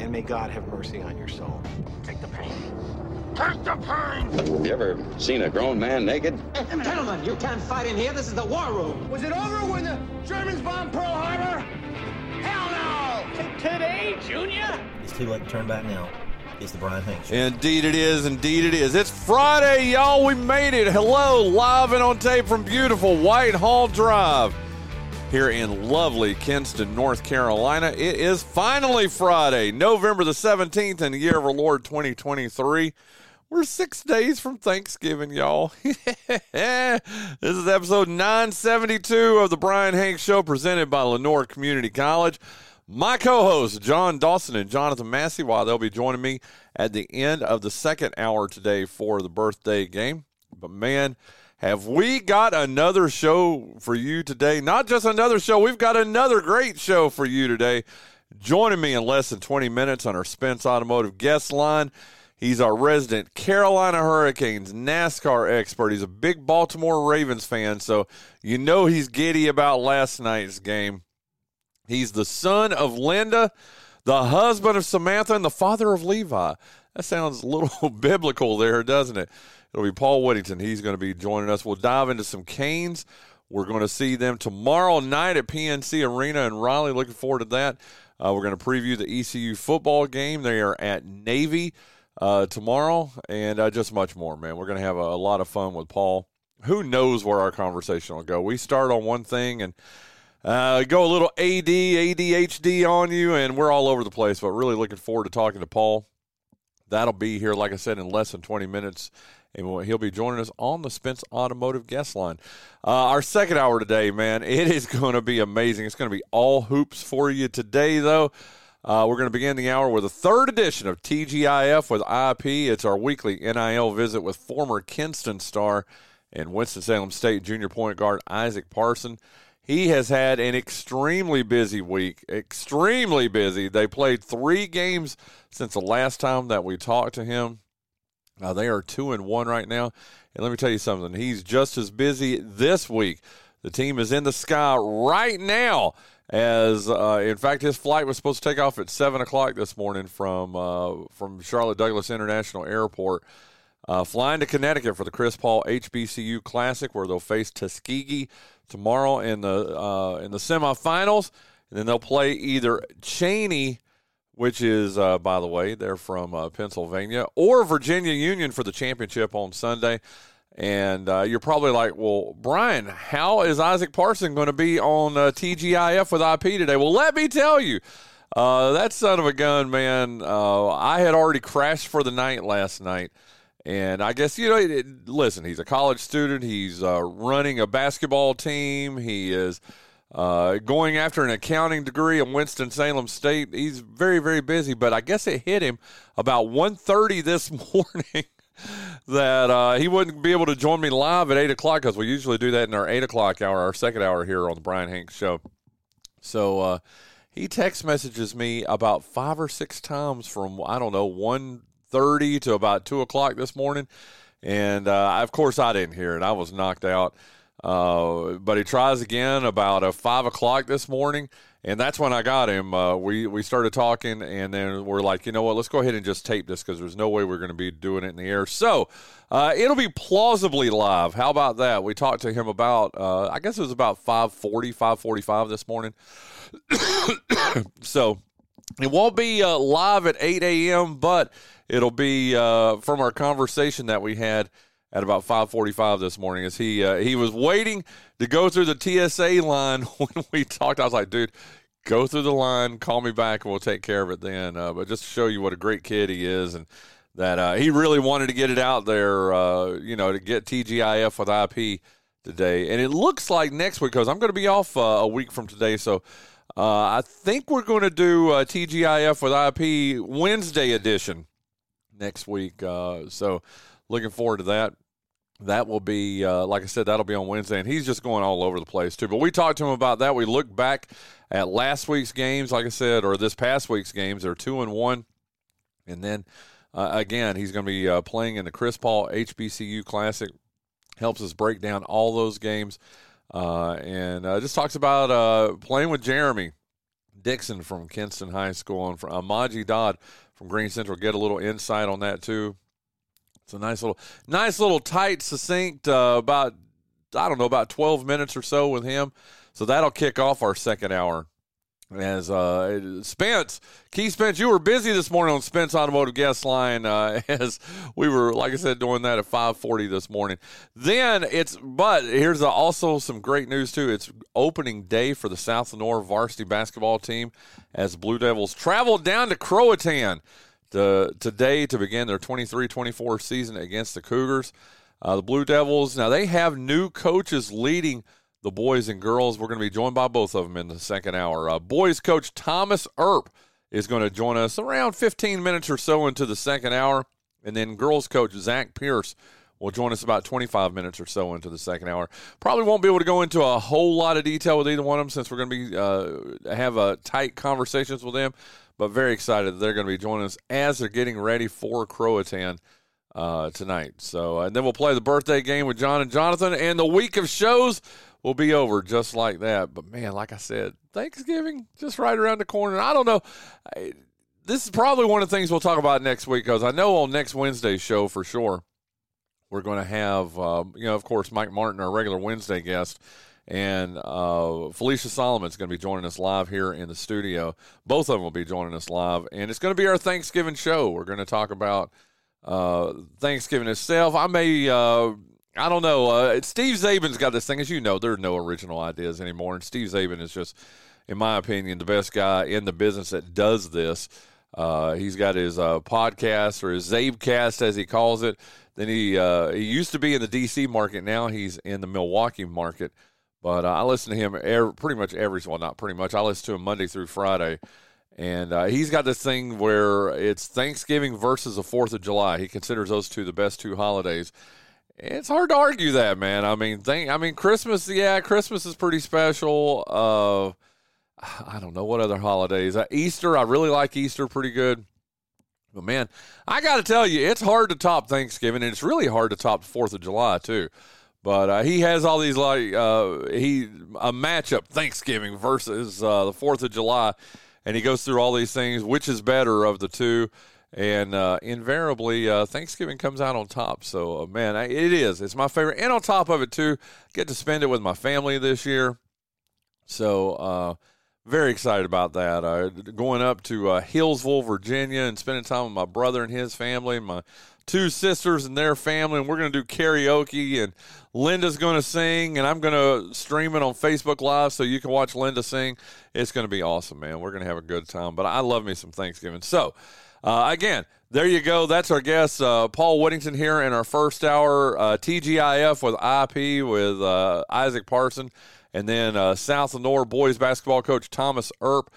and may God have mercy on your soul. Take the pain. Take the pain! Have you ever seen a grown man naked? Gentlemen, you can't fight in here. This is the war room. Was it over when the Germans bombed Pearl Harbor? Hell no! Today, Junior? It's too late to turn back now. It's the Brian Hanks Indeed it is. Indeed it is. It's Friday, y'all. We made it. Hello, live and on tape from beautiful Whitehall Drive here in lovely Kinston, North Carolina. It is finally Friday, November the 17th in the year of our Lord 2023. We're six days from Thanksgiving, y'all. this is episode 972 of the Brian Hanks Show presented by Lenoir Community College. My co hosts, John Dawson and Jonathan Massey, while they'll be joining me at the end of the second hour today for the birthday game. But man, have we got another show for you today? Not just another show, we've got another great show for you today. Joining me in less than 20 minutes on our Spence Automotive guest line. He's our resident Carolina Hurricanes NASCAR expert. He's a big Baltimore Ravens fan, so you know he's giddy about last night's game. He's the son of Linda, the husband of Samantha, and the father of Levi. That sounds a little biblical there, doesn't it? It'll be Paul Whittington. He's going to be joining us. We'll dive into some Canes. We're going to see them tomorrow night at PNC Arena in Raleigh. Looking forward to that. Uh, we're going to preview the ECU football game. They are at Navy uh, tomorrow, and uh, just much more, man. We're going to have a, a lot of fun with Paul. Who knows where our conversation will go? We start on one thing and uh, go a little AD, ADHD on you, and we're all over the place. But really looking forward to talking to Paul. That'll be here, like I said, in less than 20 minutes. And he'll be joining us on the Spence Automotive guest line. Uh, our second hour today, man, it is going to be amazing. It's going to be all hoops for you today, though. Uh, we're going to begin the hour with a third edition of TGIF with IP. It's our weekly NIL visit with former Kinston star and Winston-Salem State junior point guard Isaac Parson. He has had an extremely busy week, extremely busy. They played three games since the last time that we talked to him. Uh, they are two and one right now. And let me tell you something, he's just as busy this week. The team is in the sky right now. As uh, in fact, his flight was supposed to take off at seven o'clock this morning from uh, from Charlotte Douglas International Airport. Uh, flying to Connecticut for the Chris Paul HBCU Classic, where they'll face Tuskegee tomorrow in the uh, in the semifinals, and then they'll play either Cheyney, which is uh, by the way they're from uh, Pennsylvania, or Virginia Union for the championship on Sunday. And uh, you're probably like, well, Brian, how is Isaac Parson going to be on uh, TGIF with IP today? Well, let me tell you. that son of a gun, man. I had already crashed for the night last night. And I guess, you know, it, it, listen, he's a college student. He's uh, running a basketball team. He is uh, going after an accounting degree at Winston-Salem State. He's very, very busy. But I guess it hit him about 1.30 this morning that uh, he wouldn't be able to join me live at 8 o'clock because we usually do that in our 8 o'clock hour, our second hour here on the Brian Hanks Show. So uh, he text messages me about five or six times from, I don't know, 1 to about 2 o'clock this morning. And uh, of course, I didn't hear it. I was knocked out. Uh, but he tries again about a 5 o'clock this morning. And that's when I got him. Uh, we, we started talking, and then we're like, you know what? Let's go ahead and just tape this because there's no way we're going to be doing it in the air. So uh, it'll be plausibly live. How about that? We talked to him about, uh, I guess it was about 540, 545 this morning. so it won't be uh, live at 8 a.m., but it'll be from our conversation that we had at about 5:45 this morning. As he uh, he was waiting to go through the TSA line when we talked. I was like, dude. Go through the line, call me back, and we'll take care of it then. Uh, but just to show you what a great kid he is, and that uh, he really wanted to get it out there, uh, you know, to get TGIF with IP today. And it looks like next week, because I'm going to be off a week from today, so uh, I think we're going to do uh, TGIF with IP Wednesday edition next week. Uh, so looking forward to that. That will be, uh, like I said, that'll be on Wednesday, and he's just going all over the place too. But we talked to him about that. We looked back at last week's games, like I said, or this past week's games. They're two and one, and then uh, again, he's going to be uh, playing in the Chris Paul HBCU Classic. Helps us break down all those games, uh, and uh, just talks about uh, playing with Jeremy Dixon from Kinston High School and from Amaji Dodd from Greene Central. Get a little insight on that too. It's a nice little, nice little tight, succinct. Uh, about I don't know about twelve minutes or so with him. So that'll kick off our second hour. As uh, Spence, Keith Spence, you were busy this morning on Spence Automotive Guest Line uh, as we were, like I said, doing that at 5:40 this morning. Then it's, but here's also some great news too. It's opening day for the South Lenoir varsity basketball team as Blue Devils travel down to Croatan to, today to begin their 23-24 season against the Cougars. Uh, the Blue Devils now they have new coaches leading the boys and girls. We're going to be joined by both of them in the second hour. Uh, boys coach Thomas Earp is going to join us around 15 minutes or so into the second hour. And then girls coach Zach Pierce will join us about 25 minutes or so into the second hour. Probably won't be able to go into a whole lot of detail with either one of them since we're going to be uh, have a tight conversations with them. But very excited that they're going to be joining us as they're getting ready for Croatan uh, tonight. So, and then we'll play the birthday game with John and Jonathan, and the week of shows will be over just like that. But man, like I said, Thanksgiving just right around the corner. I don't know. I, this is probably one of the things we'll talk about next week because I know on next Wednesday's show for sure we're going to have, uh, you know, of course, Mike Martin, our regular Wednesday guest, and uh, Felicia Solomon's going to be joining us live here in the studio. Both of them will be joining us live, and it's going to be our Thanksgiving show. We're going to talk about uh, Thanksgiving itself. I may uh, I don't know. Uh, Steve Czaban's got this thing, as you know. There are no original ideas anymore, and Steve Czaban is just, in my opinion, the best guy in the business that does this. Uh, he's got his uh, podcast or his Czabecast, as he calls it. Then he he used to be in the D.C. market. Now he's in the Milwaukee market. But uh, I listen to him every, pretty much every well, not pretty much. I listen to him Monday through Friday, and uh, he's got this thing where it's Thanksgiving versus the Fourth of July. He considers those two the best two holidays it's hard to argue that, man. I mean, I mean, Christmas, yeah, Christmas is pretty special. Uh, I don't know what other holidays. Uh, Easter, I really like Easter pretty good. But man, I got to tell you, it's hard to top Thanksgiving, and it's really hard to top Fourth of July too. But uh, he has all these like uh, he a matchup Thanksgiving versus uh, the Fourth of July, and he goes through all these things. Which is better of the two? and uh, invariably uh, Thanksgiving comes out on top. So uh, man, I, it is. It's my favorite, and on top of it too, get to spend it with my family this year. So very excited about that. Going up to Hillsville, Virginia, and spending time with my brother and his family, and my two sisters and their family, and we're going to do karaoke, and Linda's going to sing, and I'm going to stream it on Facebook Live so you can watch Linda sing. It's going to be awesome, man. We're going to have a good time. But I love me some Thanksgiving. So. Uh, again, there you go. That's our guest, uh, Paul Whittington, here in our first hour. Uh, TGIF with IP with uh, Isaac Parson, and then uh, South Lenoir boys basketball coach Thomas Earp,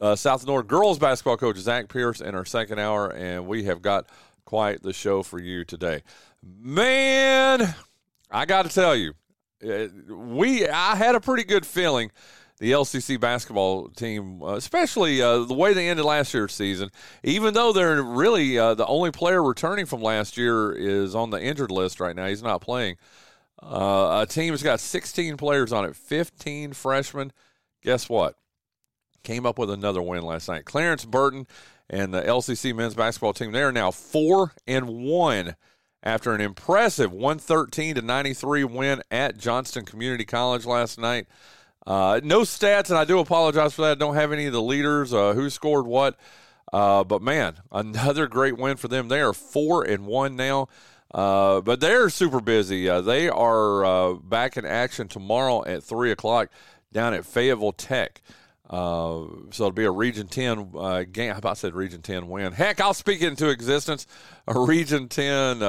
uh, South Lenoir girls basketball coach Zach Pierce in our second hour, and we have got quite the show for you today. Man, I got to tell you, we I had a pretty good feeling the LCC basketball team, uh, especially uh, the way they ended last year's season, even though they're really uh, the only player returning from last year is on the injured list right now. He's not playing. Uh, a team has got 16 players on it, 15 freshmen. Guess what? Came up with another win last night. Clarence Burton and the LCC men's basketball team, they are now four and one after an impressive 113 to 93 win at Johnston Community College last night. Uh, no stats, and I do apologize for that. I don't have any of the leaders, uh, who scored what. Uh, but man, another great win for them. They are four and one now. Uh, but they're super busy. Uh, they are uh, back in action tomorrow at three o'clock down at Fayetteville Tech. So it'll be a Region Ten game. How about I said Region Ten win? Heck, I'll speak into existence. A Region Ten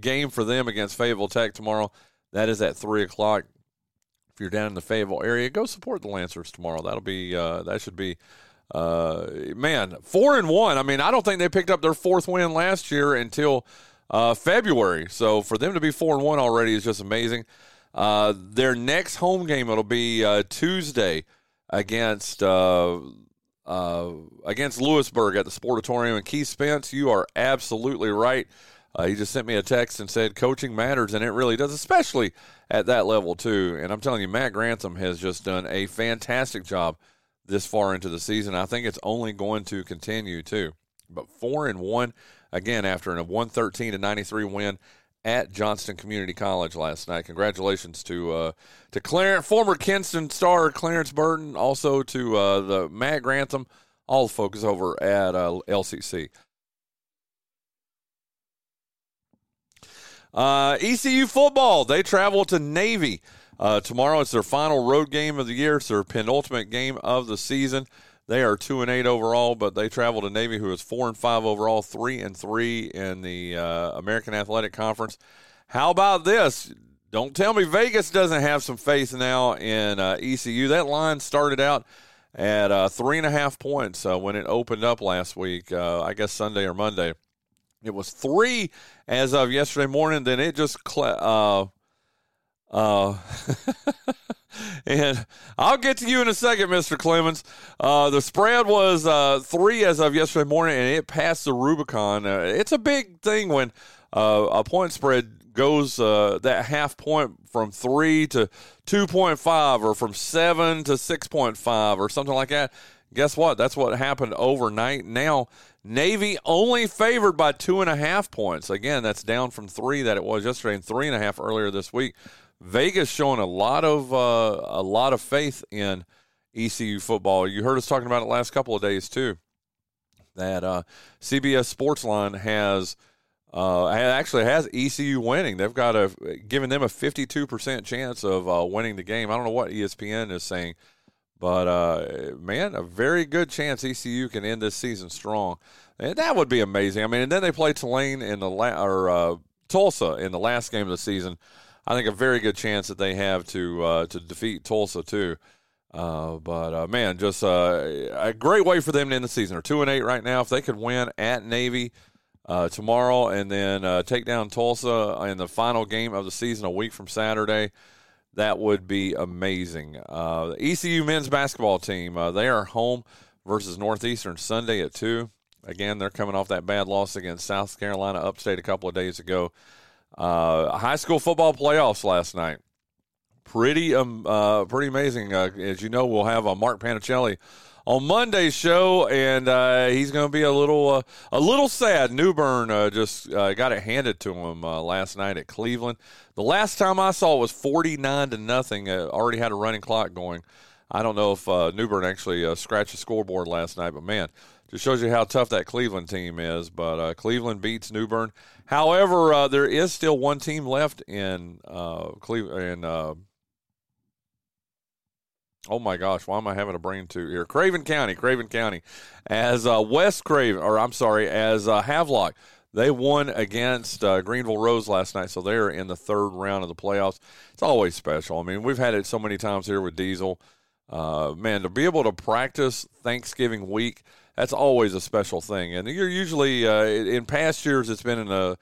game for them against Fayetteville Tech tomorrow. That is at three o'clock if you're down in the Fayetteville area, go support the Lancers tomorrow. That'll be uh, that should be uh, man, four and one. I mean, I don't think they picked up their fourth win last year until uh, February. So for them to be four and one already is just amazing. Uh, their next home game it'll be uh, Tuesday against uh, uh, against Louisburg at the Sportatorium. And Keith Spence, you are absolutely right. Uh, he just sent me a text and said coaching matters, and it really does, especially at that level too. And I'm telling you, Matt Grantham has just done a fantastic job this far into the season. I think it's only going to continue too. But four and one again after a 113 to 93 win at Johnston Community College last night. Congratulations to uh, to Clarence, former Kinston star Clarence Burton, also to uh, the Matt Grantham, all the folks over at uh, LCC. Uh, ECU football, they travel to Navy. Uh, tomorrow it's their final road game of the year. It's their penultimate game of the season. They are two and eight overall, but they travel to Navy, who is four and five overall, three and three in the uh, American Athletic Conference. How about this? Don't tell me Vegas doesn't have some faith now in uh, ECU. That line started out at uh, three and a half points uh, when it opened up last week. Uh, I guess Sunday or Monday. It was three as of yesterday morning. Then it just cl- uh, uh, and I'll get to you in a second, Mr. Clemens. Uh, the spread was uh, three as of yesterday morning, and it passed the Rubicon. Uh, it's a big thing when uh, a point spread goes uh, that half point from three to 2.5 or from seven to 6.5 or something like that. Guess what? That's what happened overnight. Now, Navy only favored by two and a half points. Again, that's down from three that it was yesterday and three and a half earlier this week. Vegas showing a lot of uh, a lot of faith in ECU football. You heard us talking about it last couple of days too. That uh, CBS Sportsline has uh, actually has ECU winning. They've got a giving them a fifty two percent chance of uh, winning the game. I don't know what ESPN is saying, but uh, man, a very good chance ECU can end this season strong. And that would be amazing. I mean, and then they play Tulane in the la- or uh, Tulsa in the last game of the season. I think a very good chance that they have to uh, to defeat Tulsa too. Uh, but uh, man, just uh, a great way for them to end the season. They're two and eight right now. If they could win at Navy uh, tomorrow and then uh, take down Tulsa in the final game of the season a week from Saturday, that would be amazing. the ECU men's basketball team they are home versus Northeastern Sunday at two. Again, they're coming off that bad loss against South Carolina Upstate a couple of days ago. Uh, high school football playoffs last night. Pretty um, uh, pretty amazing. Uh, as you know, we'll have uh, Mark Panichelli on Monday's show, and uh, he's going to be a little uh, a little sad. New Bern uh, just uh, got it handed to him uh, last night at Cleveland. The last time I saw it was forty nine to nothing. Already had a running clock going. I don't know if uh, New actually scratched the scoreboard last night, but man, just shows you how tough that Cleveland team is. But uh, Cleveland beats New Bern. However, uh, there is still one team left in uh, Cleveland. Uh, oh my gosh, why am I having a brain to here? Craven County, Craven County, as uh, West Craven, or I'm sorry, as uh, Havelock. They won against Greenville Rose last night, so they're in the third round of the playoffs. It's always special. I mean, we've had it so many times here with Diesel. Man, to be able to practice Thanksgiving week – that's always a special thing. And you're usually uh, in past years, it's been in a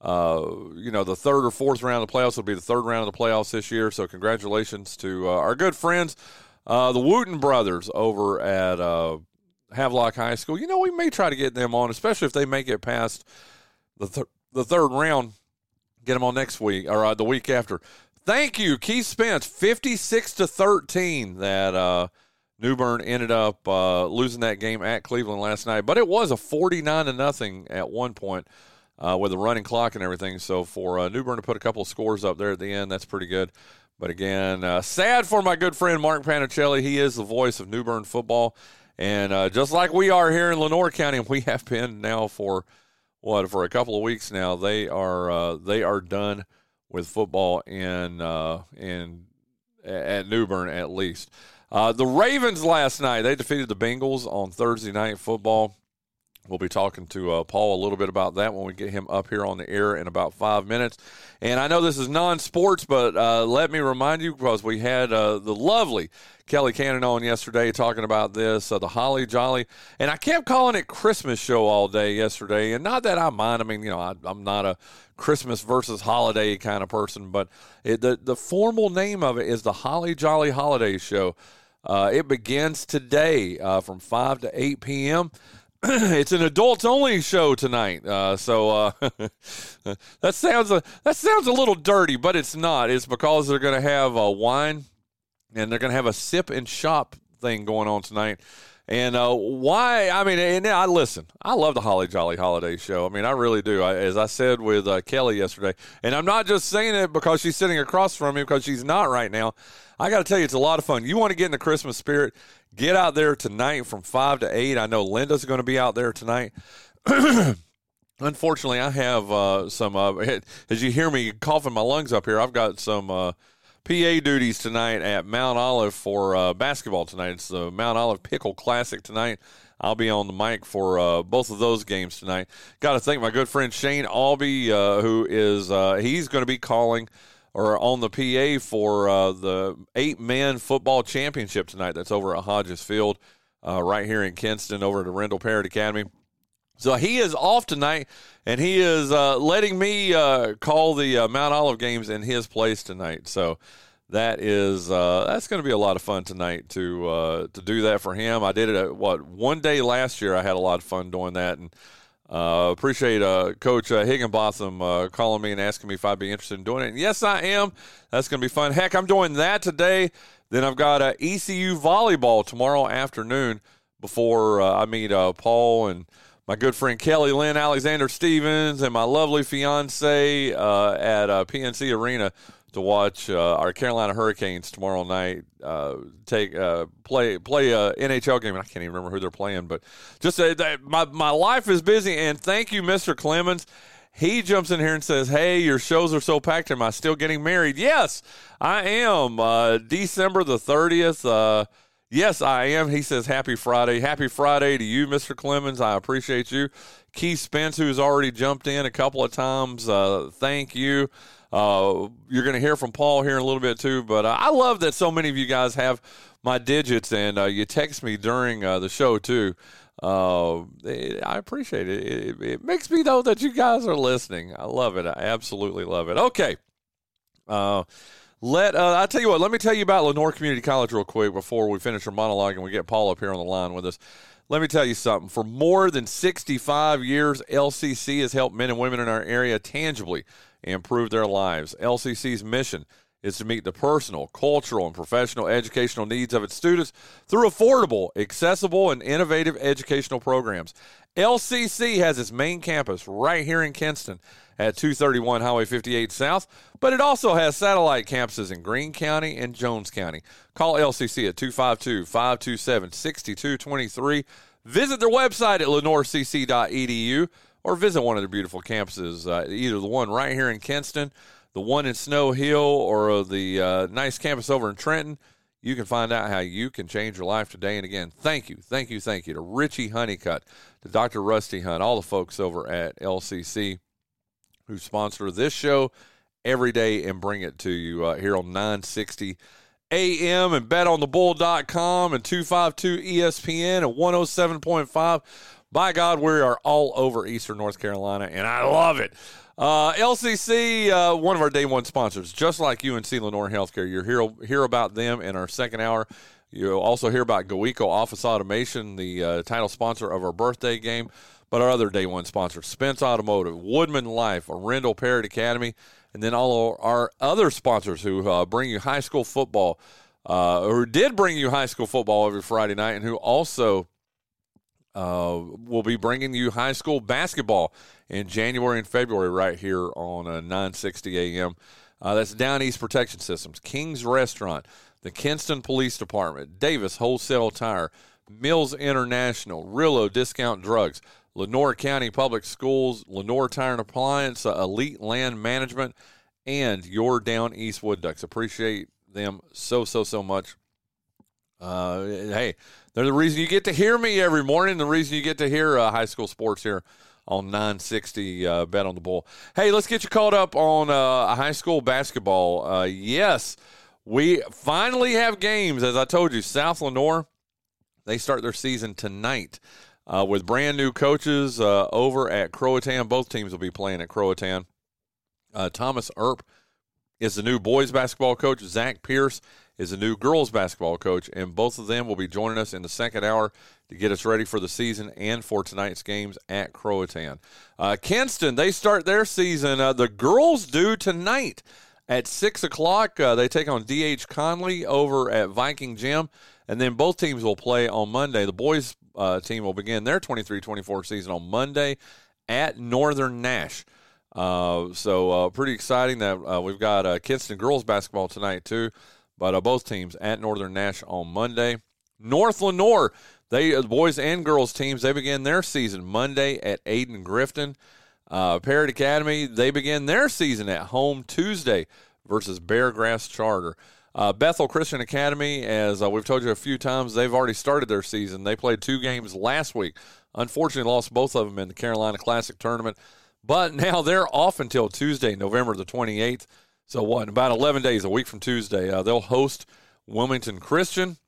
uh, you know the third or fourth round of the playoffs. Will be the third round of the playoffs this year. So congratulations to uh, our good friends, uh, the Wooten brothers over at uh, Havelock High School. You know we may try to get them on, especially if they make it past the th- the third round. Get them on next week or uh, the week after. Thank you, Keith Spence, fifty six to thirteen. That New Bern ended up uh, losing that game at Cleveland last night, but it was a 49 to nothing at one point uh, with a running clock and everything. So for uh, New Bern to put a couple of scores up there at the end, that's pretty good. But again, uh, sad for my good friend Mark Panichelli. He is the voice of New Bern football, and uh, just like we are here in Lenoir County, we have been now for what for a couple of weeks now. They are uh, they are done with football in in at New Bern at least. Uh, the Ravens last night, they defeated the Bengals on Thursday night football. We'll be talking to uh, Paul a little bit about that when we get him up here on the air in about five minutes. And I know this is non sports, but uh, let me remind you because we had uh, the lovely Kelly Cannon on yesterday talking about this, uh, the Holly Jolly. And I kept calling it Christmas show all day yesterday. And not that I mind. I mean, you know, I, am not a Christmas versus holiday kind of person, but it, the, the formal name of it is the Holly Jolly Holiday Show. Uh, it begins today uh, from 5 to 8 p.m. it's an adults only show tonight. Uh, so uh, that sounds a, that sounds a little dirty, but it's not. It's because they're going to have a wine and they're going to have a sip and shop thing going on tonight. And uh, why? I mean, and I listen. I love the Holly Jolly Holiday Show. I mean, I really do. I, as I said with uh, Kelly yesterday, and I'm not just saying it because she's sitting across from me because she's not right now. I got to tell you, it's a lot of fun. You want to get in the Christmas spirit? Get out there tonight from five to eight. I know Linda's going to be out there tonight. Unfortunately, I have uh, some. Uh, as you hear me coughing my lungs up here, I've got some uh, PA duties tonight at Mount Olive for uh, basketball tonight. It's the Mount Olive Pickle Classic tonight. I'll be on the mic for uh, both of those games tonight. Got to thank my good friend Shane Albee, uh, who is he's going to be calling or on the PA for uh, the eight man football championship tonight. That's over at Hodges Field, uh, right here in Kinston, over at the Rendell Parrott Academy. So he is off tonight, and he is uh, letting me uh, call the uh, Mount Olive games in his place tonight. So that is uh, that's going to be a lot of fun tonight to to do that for him. I did it at, what one day last year. I had a lot of fun doing that, and uh, appreciate uh, Coach uh, Higginbotham uh, calling me and asking me if I'd be interested in doing it. And yes, I am. That's going to be fun. Heck, I'm doing that today. Then I've got uh, ECU volleyball tomorrow afternoon before uh, I meet uh, Paul and my good friend Kelly Lynn Alexander Stevens and my lovely fiance uh, at uh, PNC Arena to watch uh, our Carolina Hurricanes tomorrow night uh, take uh, play play a NHL game. I can't even remember who they're playing, but just my my life is busy. And thank you, Mr. Clemens. He jumps in here and says, "Hey, your shows are so packed. Am I still getting married?" Yes, I am. Uh, December the thirtieth. Uh, yes, I am. He says, "Happy Friday, Happy Friday to you, Mr. Clemens. I appreciate you." Keith Spence, who's already jumped in a couple of times. thank you. Uh, you're going to hear from Paul here in a little bit too. But uh, I love that so many of you guys have my digits and uh, you text me during uh, the show too. Uh, I appreciate it. it. it. makes me know that you guys are listening. I love it. I absolutely love it. Okay. Uh, let uh, I tell you what. Let me tell you about Lenoir Community College real quick before we finish our monologue and we get Paul up here on the line with us. Let me tell you something. For more than 65 years, LCC has helped men and women in our area tangibly improve their lives. LCC's mission is to meet the personal, cultural, and professional educational needs of its students through affordable, accessible, and innovative educational programs. LCC has its main campus right here in Kinston at 231 Highway 58 South, but it also has satellite campuses in Greene County and Jones County. Call LCC at 252 527 6223. Visit their website at lenoircc.edu or visit one of their beautiful campuses, uh, either the one right here in Kinston, the one in Snow Hill, or the uh, nice campus over in Trenton. You can find out how you can change your life today. And again, thank you, thank you, thank you to Richie Honeycutt, to Dr. Rusty Hunt, all the folks over at LCC who sponsor this show every day and bring it to you uh, here on 960 AM and betonthebull.com and 252 ESPN and 107.5 by God, we are all over Eastern North Carolina, and I love it. Uh, LCC, uh, one of our day one sponsors, just like UNC Lenoir Healthcare. You'll hear hear about them in our second hour. You'll also hear about GoEco Office Automation, the uh, title sponsor of our birthday game. But our other day one sponsors, Spence Automotive, WoodmenLife, Rendell Parrott Academy, and then all our other sponsors who uh, bring you high school football, uh, who did bring you high school football every Friday night, and who also uh, we'll be bringing you high school basketball in January and February right here on uh, 960 AM. Uh, that's Down East Protection Systems, King's Restaurant, the Kinston Police Department, Davis Wholesale Tire, Mills International, Rillo Discount Drugs, Lenoir County Public Schools, Lenoir Tire and Appliance, uh, Elite Land Management, and your Down East Wood Ducks. Appreciate them so, so, so much. Uh, hey, they're the reason you get to hear me every morning. The reason you get to hear uh, high school sports here on 960 uh, Bet on the Bull. Hey, let's get you caught up on uh, high school basketball. Uh, yes, we finally have games. As I told you, South Lenoir, they start their season tonight uh, with brand new coaches uh, over at Croatan. Both teams will be playing at Croatan. Uh, Thomas Earp is the new boys basketball coach. Zach Pierce is the new girls basketball coach, and both of them will be joining us in the second hour to get us ready for the season and for tonight's games at Croatan. Uh, Kinston, they start their season. Uh, the girls do tonight at 6 o'clock. Uh, they take on D.H. Conley over at Viking Gym, and then both teams will play on Monday. The boys uh, team will begin their 23 24 season on Monday at Northern Nash. Uh, so uh, pretty exciting that uh, we've got uh, Kinston girls basketball tonight too, but uh, both teams at Northern Nash on Monday. North Lenoir, they the boys and girls teams they begin their season Monday at Ayden Grifton. Uh, Parrott Academy they begin their season at home Tuesday versus Beargrass Charter. Uh, Bethel Christian Academy, as uh, we've told you a few times, they've already started their season. They played two games last week. Unfortunately, lost both of them in the Carolina Classic tournament. But now they're off until Tuesday, November the 28th. So, what, about 11 days, a week from Tuesday, uh, they'll host Wilmington Christian.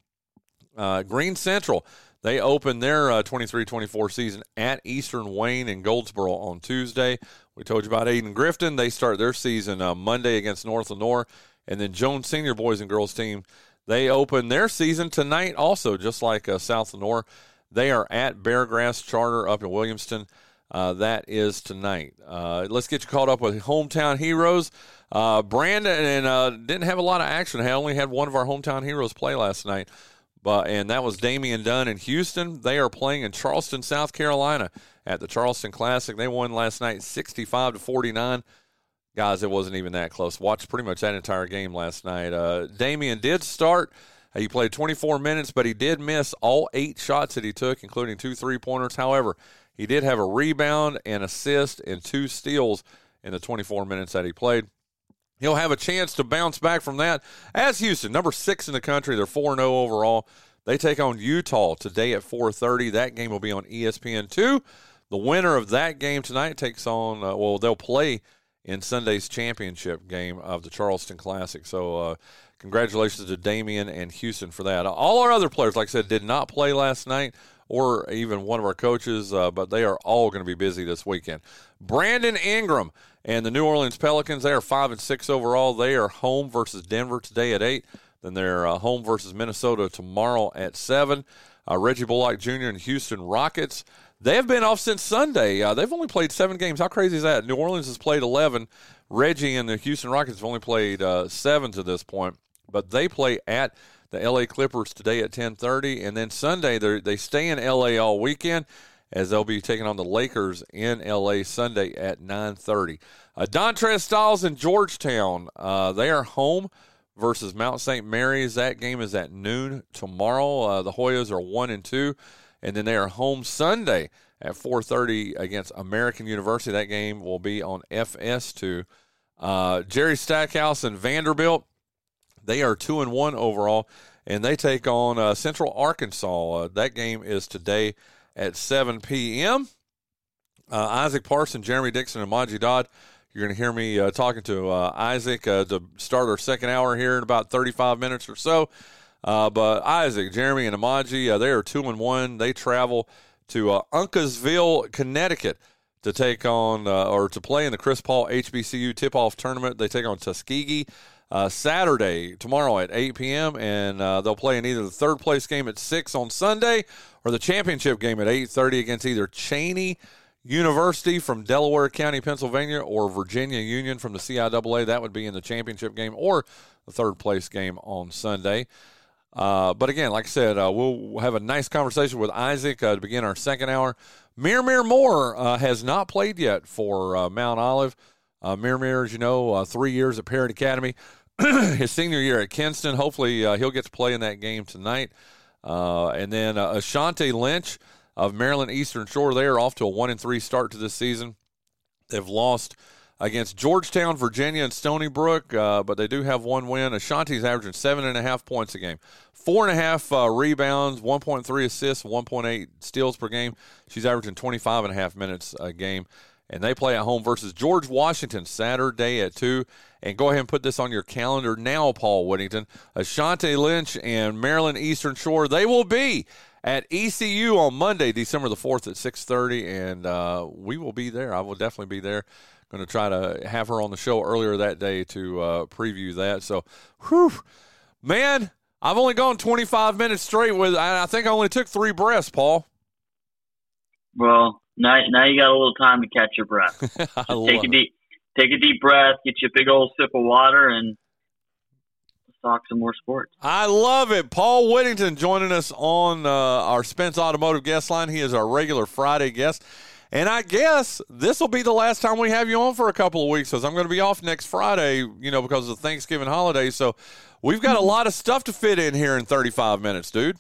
Uh, Greene Central, they open their 23 uh, 24 season at Eastern Wayne in Goldsboro on Tuesday. We told you about Ayden Grifton. They start their season uh, Monday against North Lenoir. And then Jones Senior Boys and Girls team, they open their season tonight also, just like uh, South Lenoir. They are at Beargrass Charter up in Williamston. Uh, that is tonight. Uh, let's get you caught up with hometown heroes. Uh, Brandon and uh, didn't have a lot of action. I only had one of our hometown heroes play last night, but and that was Damian Dunn in Houston. They are playing in Charleston, South Carolina, at the Charleston Classic. They won last night, sixty-five to forty-nine. Guys, it wasn't even that close. Watched pretty much that entire game last night. Uh, Damian did start. He played 24 minutes, but he did miss all eight shots that he took, including two three pointers. However, he did have a rebound, and assist, and two steals in the 24 minutes that he played. He'll have a chance to bounce back from that. As Houston, number six in the country, they're 4 0 overall. They take on Utah today at 4:30. That game will be on ESPN2. The winner of that game tonight takes on. Uh, well, they'll play in Sunday's championship game of the Charleston Classic. So, uh, congratulations to Damian and Houston for that. All our other players, like I said, did not play last night or even one of our coaches, uh, but they are all going to be busy this weekend. Brandon Ingram and the New Orleans Pelicans, they are five and six overall. They are home versus Denver today at eight. Then they're uh, home versus Minnesota tomorrow at seven. Uh, Reggie Bullock Jr. and Houston Rockets. They have been off since Sunday. Uh, they've only played seven games. How crazy is that? New Orleans has played 11. Reggie and the Houston Rockets have only played uh, seven to this point, but they play at the LA Clippers today at 10:30, and then Sunday they stay in LA all weekend as they'll be taking on the Lakers in LA Sunday at 9:30. Uh, Dontrez Styles in Georgetown, uh, they are home versus Mount St. Mary's. That game is at noon tomorrow. Uh, the Hoyas are one and two, and then they are home Sunday at 4:30 against American University. That game will be on FS2. Uh, Jerry Stackhouse and Vanderbilt. They are two and one overall, and they take on uh, Central Arkansas. Uh, that game is today at 7 p.m. Uh, Isaac Parson, Jeremy Dixon, and Maji Dodd. You're going to hear me uh, talking to uh, Isaac to start our second hour here in about 35 minutes or so. But Isaac, Jeremy, and Amaji, they are two and one. They travel to Uncasville, Connecticut to take on or to play in the Chris Paul HBCU tip off tournament. They take on Tuskegee uh, Saturday, tomorrow at 8 p.m., and uh, they'll play in either the third place game at 6 on Sunday or the championship game at 8.30 against either Cheyney. University from Delaware County, Pennsylvania, or Virginia Union from the CIAA. That would be in the championship game or the third place game on Sunday. Uh, but again, like I said, uh, we'll have a nice conversation with Isaac uh, to begin our second hour. Mir Moore uh, has not played yet for uh, Mount Olive. Uh, Mir as you know, uh, three years at Parrott Academy. his senior year at Kinston. Hopefully, he'll get to play in that game tonight. And then Ashante Lynch of Maryland Eastern Shore. They are off to a one and three start to this season. They've lost against Georgetown, Virginia, and Stony Brook, uh, but they do have one win. Ashanti's averaging seven and a half points a game, four and a half uh, rebounds, 1.3 assists, 1.8 steals per game. She's averaging 25 and a half minutes a game. And they play at home versus George Washington Saturday at 2. And go ahead and put this on your calendar now, Paul Whittington. Ashanti Lynch and Maryland Eastern Shore, they will be at ECU on Monday, December the 4th at 6.30. And uh, we will be there. I will definitely be there going to try to have her on the show earlier that day to uh, preview that. So, whew, man, I've only gone 25 minutes straight with. I think I only took three breaths, Paul. Well, now now you got a little time to catch your breath. take a deep take a deep breath, get you a big old sip of water, and talk some more sports. I love it. Paul Whittington joining us on uh, our Spence Automotive guest line. He is our regular Friday guest. And I guess this will be the last time we have you on for a couple of weeks because I'm going to be off next Friday, you know, because of the Thanksgiving holiday. So we've got a lot of stuff to fit in here in 35 minutes, dude.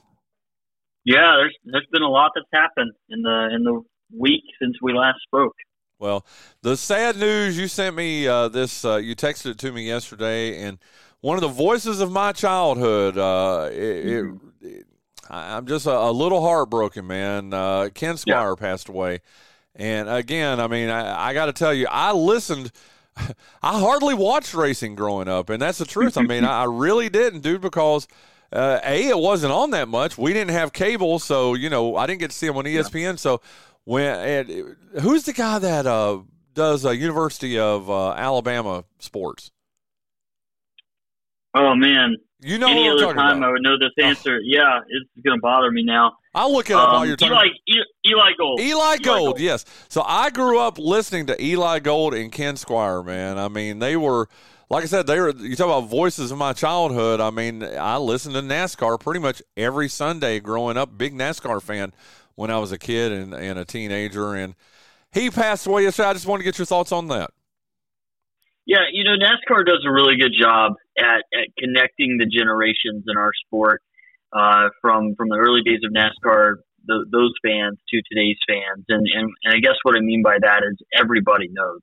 Yeah, there's there's been a lot that's happened in the in the week since we last spoke. Well, the sad news you sent me uh, this, uh, you texted it to me yesterday, and one of the voices of my childhood. Uh, it, mm-hmm. it, I'm just a, a, little heartbroken, man. Uh, Ken Squier yeah. passed away. And again, I mean, I, I got to tell you, I listened. I hardly watched racing growing up, and that's the truth. I mean, I really didn't, dude, because uh, a it wasn't on that much. We didn't have cable, so you know I didn't get to see him on ESPN. Yeah. So when and who's the guy that uh, does uh, University of uh, Alabama sports? Oh man, you know any other time about. I would know this answer. Oh. Yeah, it's going to bother me now. I'll look it up um, while you're talking. Eli, Eli Gold. Eli, Eli Gold, Gold, yes. So I grew up listening to Eli Gold and Ken Squier, Man, I mean they were. Like I said, they were. You talk about voices of my childhood. I mean, I listened to NASCAR pretty much every Sunday growing up. Big NASCAR fan when I was a kid and, and a teenager. And he passed away yesterday. I just want to get your thoughts on that. Yeah, you know, NASCAR does a really good job at, at connecting the generations in our sport uh, from from the early days of NASCAR, the, those fans to today's fans, and, and and I guess what I mean by that is everybody knows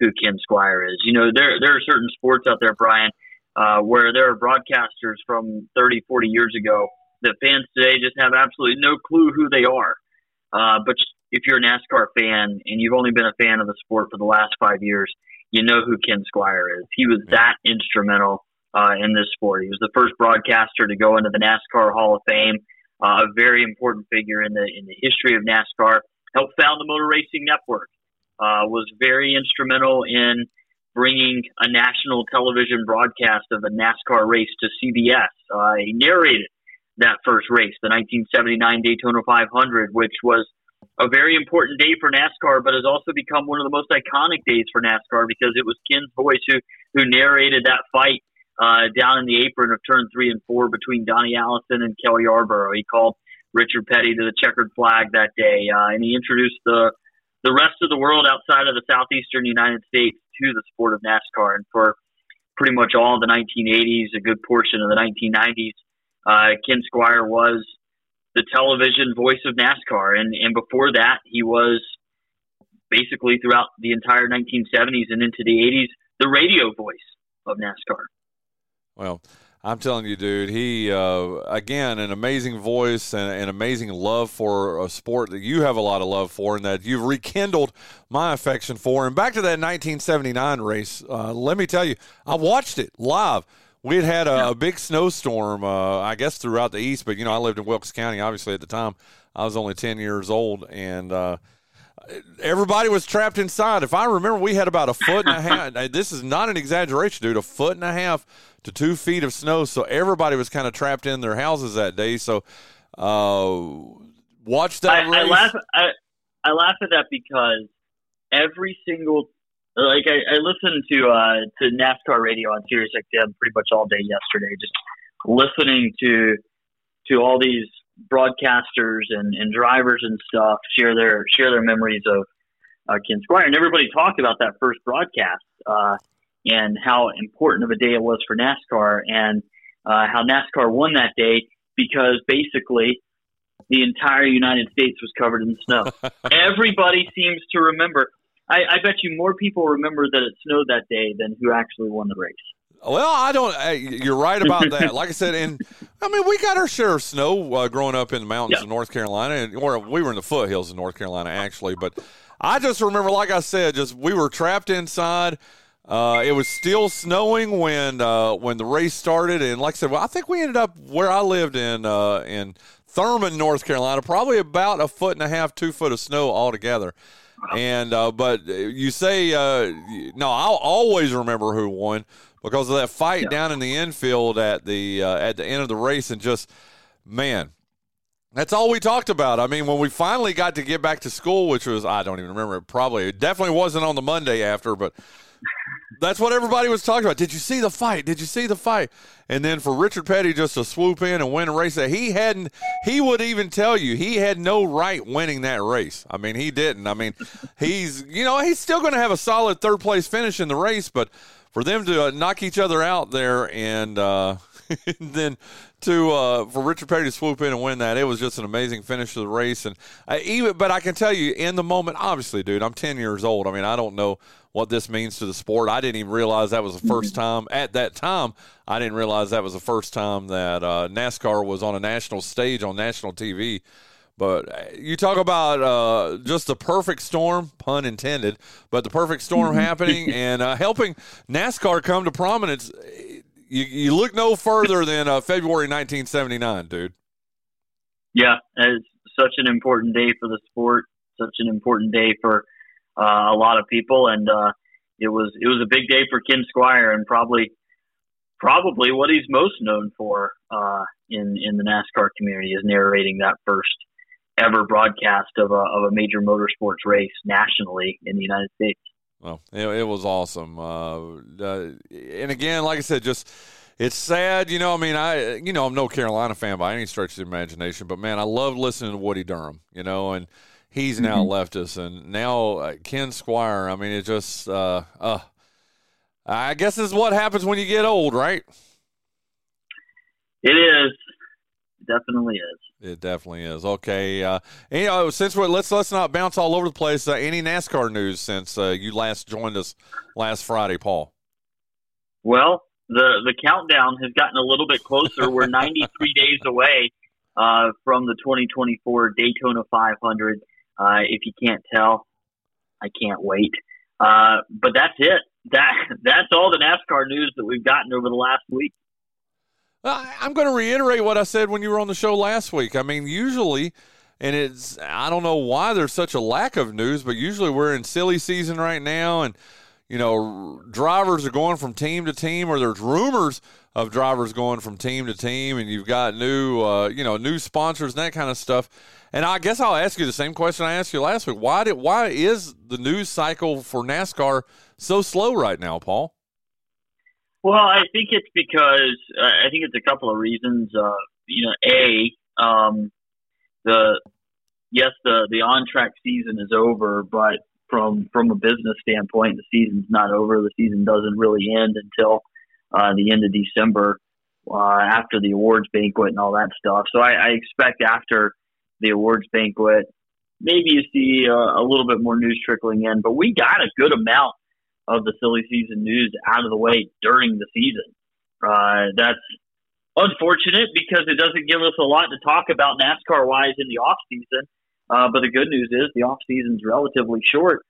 who Ken Squier is. You know, there there are certain sports out there, Brian, uh, where there are broadcasters from 30, 40 years ago that fans today just have absolutely no clue who they are. Uh, but if you're a NASCAR fan and you've only been a fan of the sport for the last five years, you know who Ken Squier is. He was that instrumental uh, in this sport. He was the first broadcaster to go into the NASCAR Hall of Fame, uh, a very important figure in the in the history of NASCAR. Helped found the Motor Racing Network. Uh, was very instrumental in bringing a national television broadcast of a NASCAR race to CBS. Uh, he narrated that first race, the 1979 Daytona 500, which was a very important day for NASCAR, but has also become one of the most iconic days for NASCAR because it was Ken's voice who who narrated that fight uh, down in the apron of turn three and four between Donnie Allison and Cale Yarborough. He called Richard Petty to the checkered flag that day, uh, and he introduced the the rest of the world outside of the southeastern United States to the sport of NASCAR. And for pretty much all the 1980s, a good portion of the 1990s, uh, Ken Squier was the television voice of NASCAR, and and before that, he was basically throughout the entire 1970s and into the 80s the radio voice of NASCAR. Well, I'm telling you, dude, he, uh, again, an amazing voice and an amazing love for a sport that you have a lot of love for and that you've rekindled my affection for. And back to that 1979 race, uh, let me tell you, I watched it live. We had had a, a big snowstorm, uh, I guess, throughout the east, but, you know, I lived in Wilkes County, obviously, at the time. I was only 10 years old, and uh, everybody was trapped inside. If I remember, we had about a foot and a half. this is not an exaggeration, dude. A foot and a half to two feet of snow. So everybody was kind of trapped in their houses that day. So uh, watch that. I, I laugh. I, I laugh at that because every single like I, I listened to uh, to NASCAR radio on Sirius XM pretty much all day yesterday, just listening to to all these broadcasters and, and drivers and stuff share their share their memories of uh, Ken Squier, and everybody talked about that first broadcast uh, and how important of a day it was for NASCAR, and uh, how NASCAR won that day because basically the entire United States was covered in snow. everybody seems to remember I, I bet you more people remember that it snowed that day than who actually won the race. Well, I don't. You're right about that. Like I said, and I mean, we got our share of snow uh, growing up in the mountains Yeah. of North Carolina, and or we were in the foothills of North Carolina actually. But I just remember, like I said, just we were trapped inside. Uh, it was still snowing when uh, when the race started, and like I said, well, I think we ended up where I lived in uh, in Thurmond, North Carolina, probably about a foot and a half, two foot of snow altogether. And uh, but you say uh, no, I'll always remember who won because of that fight down in the infield at the uh, at the end of the race, and just man, that's all we talked about. I mean, when we finally got to get back to school, which was I don't even remember. It probably it definitely wasn't on the Monday after, but that's what everybody was talking about. Did you see the fight? Did you see the fight? And then for Richard Petty just to swoop in and win a race that he hadn't, he would even tell you he had no right winning that race. I mean, he didn't. I mean, he's, you know, he's still going to have a solid third place finish in the race, but for them to uh, knock each other out there and, uh, then to uh, for Richard Petty to swoop in and win that, it was just an amazing finish to the race. And I, even, but I can tell you, in the moment, obviously, dude, I'm 10 years old. I mean, I don't know what this means to the sport. I didn't even realize that was the first time at that time. I didn't realize that was the first time that uh, NASCAR was on a national stage on national TV. But uh, you talk about uh, just the perfect storm, pun intended, but the perfect storm happening and uh, helping NASCAR come to prominence. You, you look no further than uh, February 1979, dude. Yeah, it's such an important day for the sport, such an important day for uh, a lot of people, and uh, it was it was a big day for Ken Squier, and probably probably what he's most known for uh, in in the NASCAR community is narrating that first ever broadcast of a of a major motorsports race nationally in the United States. Well, it, it was awesome. Uh, uh, and again, like I said, just it's sad. You know, I mean, I you know I'm no Carolina fan by any stretch of the imagination, but man, I love listening to Woody Durham. You know, and he's now Mm-hmm. left us, and now uh, Ken Squier. I mean, it just uh, uh, I guess is what happens when you get old, right? It is, it definitely is. It definitely is. Okay. Uh, and, you know, since we're let's let's not bounce all over the place. Uh, any NASCAR news since uh, you last joined us last Friday, Paul? Well, the the countdown has gotten a little bit closer. We're 93 days away uh, from the 2024 Daytona 500. Uh, if you can't tell, I can't wait. Uh, but that's it. That that's all the NASCAR news that we've gotten over the last week. I'm going to reiterate what I said when you were on the show last week. I mean, usually, and it's I don't know why there's such a lack of news, but usually we're in silly season right now, and you know, drivers are going from team to team, or there's rumors of drivers going from team to team, and you've got new, uh, you know, new sponsors and that kind of stuff. And I guess I'll ask you the same question I asked you last week. Why did why is the news cycle for NASCAR so slow right now, Paul? Well, I think it's because uh, I think it's a couple of reasons. Uh, you know, a um, the yes, the the on track season is over, but from from a business standpoint, the season's not over. The season doesn't really end until uh, the end of December, uh, after the awards banquet and all that stuff. So I, I expect after the awards banquet, maybe you see uh, a little bit more news trickling in. But we got a good amount of the silly season news out of the way during the season. Uh, that's unfortunate because it doesn't give us a lot to talk about NASCAR wise in the off season. Uh, but the good news is the off season's relatively short.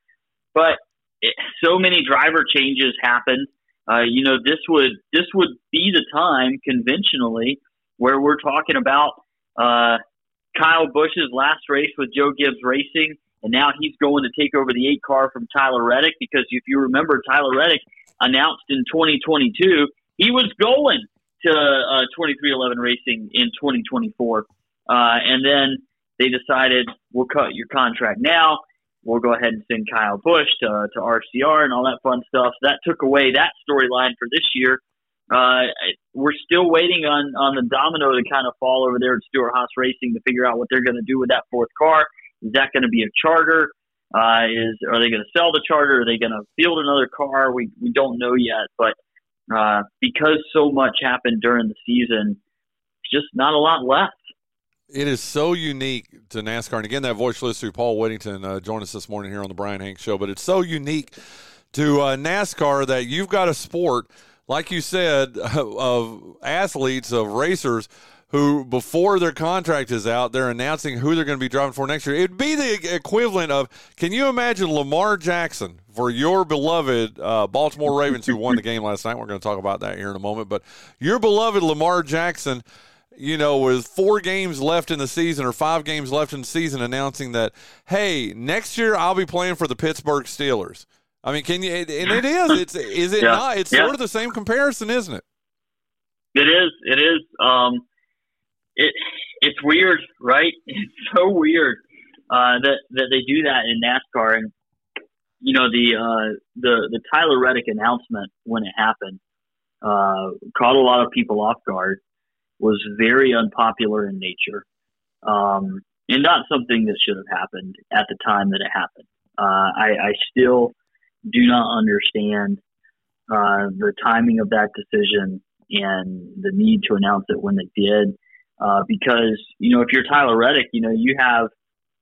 But it, so many driver changes happen. Uh, you know, this would this would be the time conventionally where we're talking about uh, Kyle Busch's last race with Joe Gibbs Racing, and now he's going to take over the eight car from Tyler Reddick. Because if you remember, Tyler Reddick announced in 2022 he was going to uh, 23XI Racing in 2024, uh, and then they decided we'll cut your contract now. We'll go ahead and send Kyle Busch to, to RCR and all that fun stuff. That took away that storyline for this year. Uh, we're still waiting on, on the domino to kind of fall over there at Stewart Haas Racing to figure out what they're going to do with that fourth car. Is that going to be a charter? Uh, is are they going to sell the charter? Are they going to field another car? We we don't know yet, but uh, because so much happened during the season, just not a lot left. It is so unique to NASCAR. And again, that voice listener, through Paul Whittington, uh, joined us this morning here on the Brian Hanks Show. But it's so unique to uh, NASCAR that you've got a sport, like you said, of athletes, of racers who, before their contract is out, they're announcing who they're going to be driving for next year. It'd be the equivalent of can you imagine Lamar Jackson for your beloved uh, Baltimore Ravens who won the game last night? We're going to talk about that here in a moment. But your beloved Lamar Jackson you know, with four games left in the season or five games left in the season, announcing that, hey, next year I'll be playing for the Pittsburgh Steelers. I mean, can you? And it is. It's is it yeah. not? It's yeah. sort of the same comparison, isn't it? It is. It is. Um, it it's weird, right? It's so weird uh, that that they do that in NASCAR, and you know the uh, the the Tyler Reddick announcement when it happened uh, caught a lot of people off guard was very unpopular in nature, um, and not something that should have happened at the time that it happened. Uh, I, I, still do not understand uh, the timing of that decision and the need to announce it when they did, uh, because you know if you're Tyler Reddick, you know you have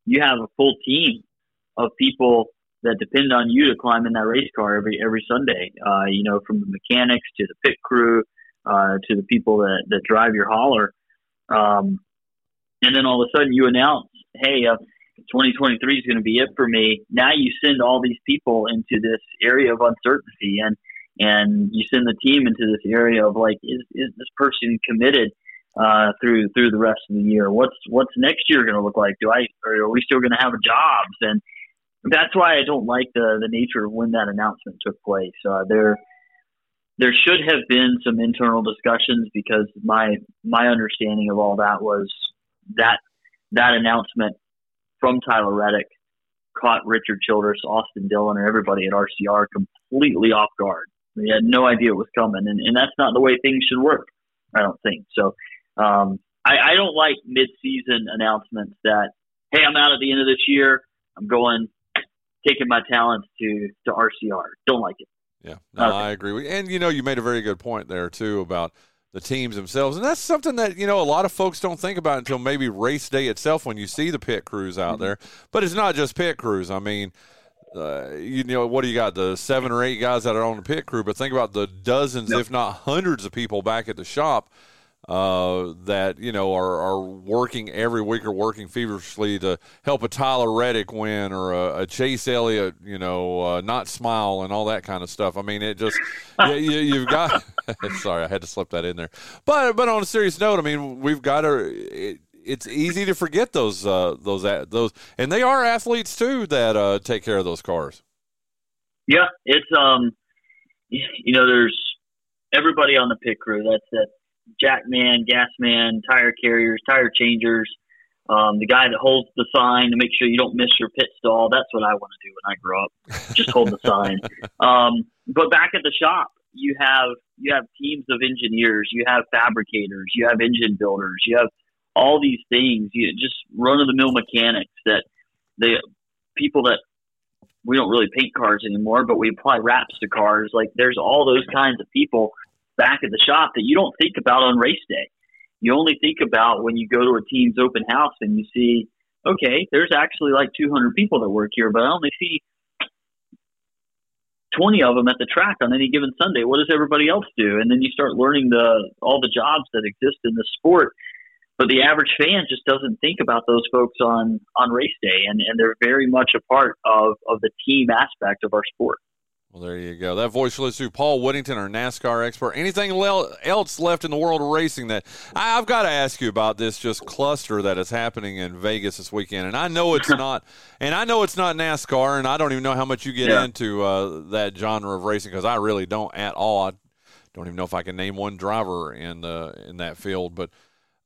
you have a full team of people that depend on you to climb in that race car every every Sunday. Uh, you know, from the mechanics to the pit crew uh, to the people that, that drive your hauler. Um, and then all of a sudden you announce, hey, uh, 2023 is going to be it for me. Now you send all these people into this area of uncertainty and, and you send the team into this area of like, is, is this person committed uh, through through the rest of the year? What's what's next year going to look like? Do I are we still going to have jobs? And that's why I don't like the the nature of when that announcement took place. Uh, there there should have been some internal discussions because my my understanding of all that was that that announcement from Tyler Reddick caught Richard Childress, Austin Dillon, and everybody at RCR completely off guard. They had no idea it was coming, and, and that's not the way things should work. I don't think so. Um, I, I don't like mid-season announcements that, hey, I'm out at the end of this year. I'm going, taking my talents to to RCR. Don't like it. Yeah, no, okay. I agree. And you know, you made a very good point there too about the teams themselves, and that's something that you know a lot of folks don't think about until maybe race day itself when you see the pit crews out mm-hmm. there. But it's not just pit crews. I mean. Uh, you know what do you got the seven or eight guys that are on the pit crew but think about the dozens yep. if not hundreds of people back at the shop uh, that you know are, are working every week or working feverishly to help a Tyler Reddick win or a, a Chase Elliott, you know, uh, not smile and all that kind of stuff. I mean, it just you, you, have got. sorry, I had to slip that in there. But but on a serious note, I mean, we've got to. It, it's easy to forget those uh, those those, and they are athletes too that uh, take care of those cars. Yeah, it's um, you know, there's everybody on the pit crew. That's that jack man, gas man, tire carriers, tire changers, um, the guy that holds the sign to make sure you don't miss your pit stall. That's what I want to do when I grow up. Just hold the sign. Um, but back at the shop, you have you have teams of engineers, you have fabricators, you have engine builders, you have all these things. You just run of the mill mechanics that the people that we don't really paint cars anymore, but we apply wraps to cars. Like there's all those kinds of people back at the shop that you don't think about on race day. You only think about when you go to a team's open house and you see, okay, there's actually like 200 people that work here, but I only see 20 of them at the track on any given Sunday. What does everybody else do? And then you start learning the all the jobs that exist in the sport. But the average fan just doesn't think about those folks on on race day, and, and they're very much a part of, of the team aspect of our sport. Well, there you go. That voice was to Paul Whittington, our NASCAR expert. Anything else left in the world of racing that I've got to ask you about this just cluster that is happening in Vegas this weekend? And I know it's not, and I know it's not NASCAR, and I don't even know how much you get yeah. into uh, that genre of racing because I really don't at all. I don't even know if I can name one driver in the in that field, but.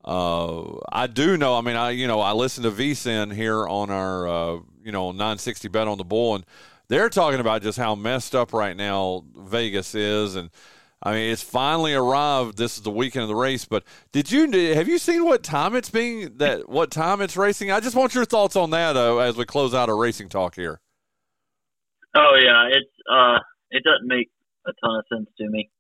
Uh, I do know. I mean, I you know I listen to VSIN here on our uh, you know 960 bet on the bull, and they're talking about just how messed up right now Vegas is, and I mean it's finally arrived. This is the weekend of the race, but did you have you seen what time it's being that what time it's racing? I just want your thoughts on that uh, as we close out our racing talk here. Oh yeah, it's uh, it doesn't make a ton of sense to me.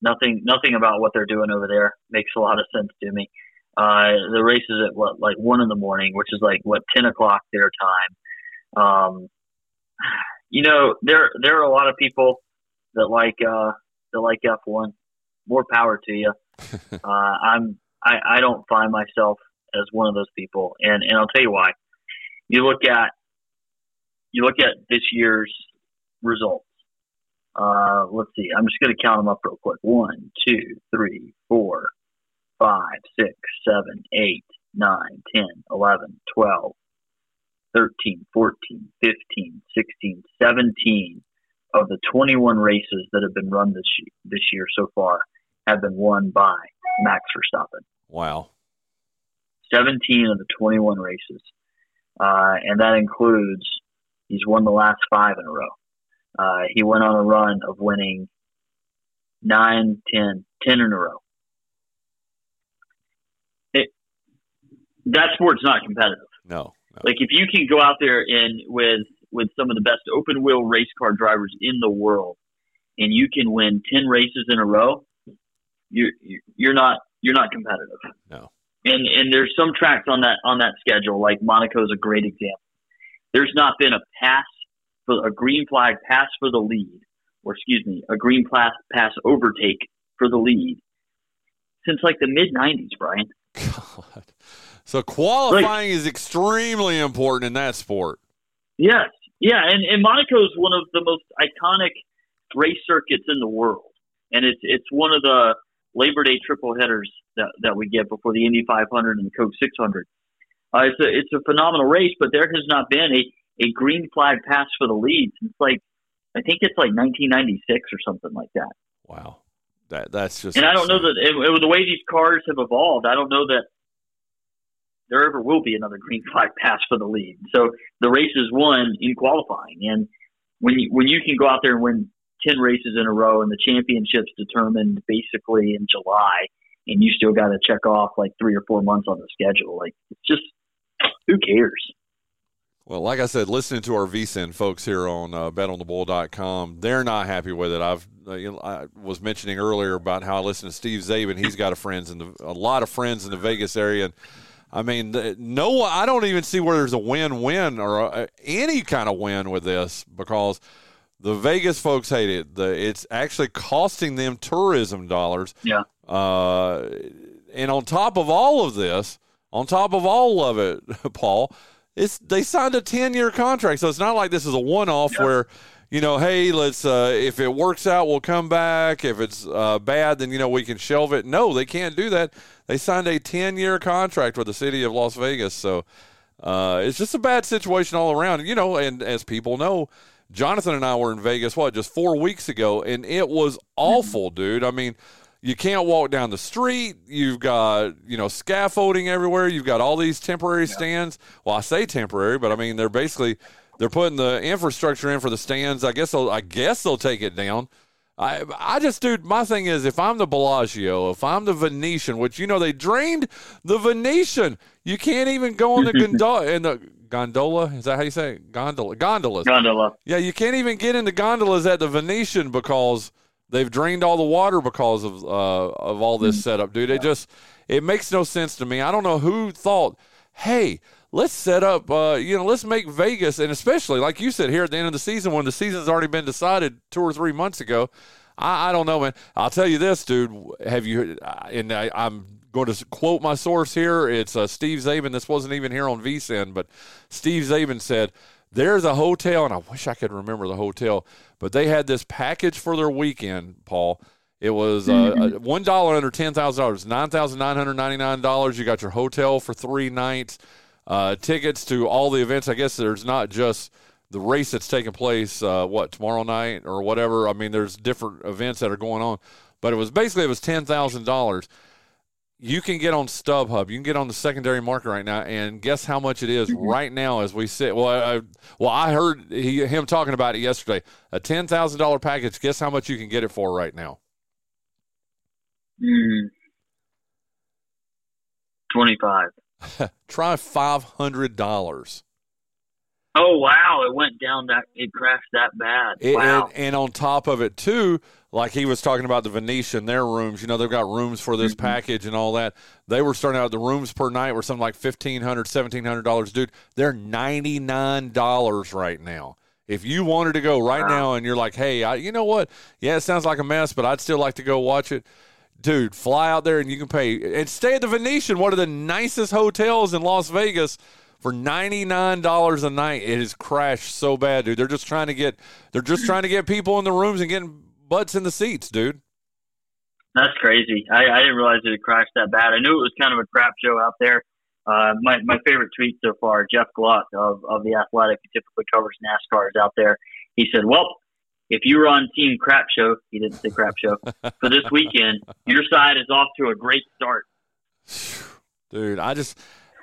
Nothing, nothing about what they're doing over there makes a lot of sense to me. Uh, the race is at what like one in the morning, which is like what ten o'clock their time. Um, you know, there there are a lot of people that like uh, that like F one. More power to you. uh, I'm I, I don't find myself as one of those people, and and I'll tell you why. You look at you look at this year's results. Uh, let's see. I'm just going to count them up real quick. One, two, three, four, five, six, seven, eight, nine, ten, eleven, twelve, thirteen, fourteen, fifteen, sixteen, seventeen of the 21 races that have been run this year, this year so far have been won by Max Verstappen. Wow. 17 of the 21 races. Uh, and that includes he's won the last five in a row. Uh, he went on a run of winning nine, ten, ten in a row. It, that sport's not competitive. No. Like if you can go out there and with with some of the best open wheel race car drivers in the world, and you can win ten races in a row, you're you're not you're not competitive. No. And and there's some tracks on that on that schedule, like Monaco is a great example. There's not been a pass for a green flag pass for the lead, or excuse me, a green pass pass overtake for the lead since like the mid '90s, Brian. God. So qualifying like, is extremely important in that sport. Yes, yeah, and, and Monaco is one of the most iconic race circuits in the world, and it's it's one of the Labor Day triple headers that, that we get before the Indy 500 and the Coke 600. Uh, it's a it's a phenomenal race, but there has not been a, a green flag pass for the lead since like I think it's like 1996 or something like that. Wow, that that's just. And I don't know that it, it, the way these cars have evolved. I don't know that there ever will be another green flag pass for the lead. So the race is won in qualifying, and when you when you can go out there and win 10 races in a row and the championship's determined basically in July and you still got to check off like three or four months on the schedule. Like it's just, who cares? Well, like I said, listening to our VSIN folks here on uh, betonthebull.com, they're not happy with it. I've uh, you know, I was mentioning earlier about how I listen to Steve Czaban. He's got a friends in the a lot of friends in the Vegas area. And, I mean, no, I don't even see where there's a win-win or a, any kind of win with this because – the Vegas folks hate it. The, it's actually costing them tourism dollars. Yeah. Uh, and on top of all of this, on top of all of it, Paul, it's they signed a ten year contract, so it's not like this is a one off yeah. where, you know, hey, let's uh, if it works out, we'll come back. If it's uh, bad, then you know we can shelve it. No, they can't do that. They signed a ten year contract with the city of Las Vegas, so uh, it's just a bad situation all around. You know, and as people know Jonathan and I were in Vegas, what, just four weeks ago, and it was awful, dude. I mean, you can't walk down the street. You've got, you know, scaffolding everywhere. You've got all these temporary yeah. stands. Well, I say temporary, but I mean they're basically they're putting the infrastructure in for the stands. I guess they'll I guess they'll take it down. I I just dude, my thing is if I'm the Bellagio, if I'm the Venetian, which you know they drained the Venetian, you can't even go on the gondola and the gondola. Is that how you say it? Gondola. Gondolas. Gondola. Yeah, you can't even get into gondolas at the Venetian because they've drained all the water because of uh, of all this mm. setup, dude. It just it makes no sense to me. I don't know who thought, hey, let's set up, uh, you know, let's make Vegas, and especially like you said here at the end of the season when the season's already been decided two or three months ago. I, I don't know, man. I'll tell you this, dude. Have you? And I, I'm going to quote my source here. It's uh, Steve Czaban. This wasn't even here on VSIN, but Steve Czaban said there's a hotel, and I wish I could remember the hotel, but they had this package for their weekend, Paul. It was uh, mm-hmm. one dollar under ten thousand dollars, nine thousand nine hundred ninety nine dollars. You got your hotel for three nights, uh, tickets to all the events. I guess there's not just the race that's taking place. Uh, what tomorrow night or whatever. I mean, there's different events that are going on, but it was basically it was ten thousand dollars you can get on StubHub. You can get on the secondary market right now, and guess how much it is mm-hmm. right now as we sit. Well, I, well, I heard he, him talking about it yesterday. A ten thousand dollar package. Guess how much you can get it for right now? Mm. Twenty five. Try five hundred dollars. Oh wow! It went down that it crashed that bad. It- wow. and, and on top of it too, like he was talking about the Venetian, their rooms. You know, they've got rooms for this mm-hmm. package and all that. They were starting out the rooms per night were something like fifteen hundred, seventeen hundred dollars, dude. They're ninety nine dollars right now. If you wanted to go right now and you're like, hey, I, you know what? Yeah, it sounds like a mess, but I'd still like to go watch it. Dude, fly out there and you can pay and stay at the Venetian, one of the nicest hotels in Las Vegas for ninety nine dollars a night. It has crashed so bad, dude. They're just trying to get they're just trying to get people in the rooms and getting butts in the seats, dude. That's crazy. I, I didn't realize it had crashed that bad. I knew it was kind of a crap show out there. Uh, my my favorite tweet so far, Jeff Gluck of of the Athletic, who typically covers NASCAR, is out there. He said, "Well, if you were on Team Crap Show, he didn't say Crap Show for this weekend, your side is off to a great start." Dude, I just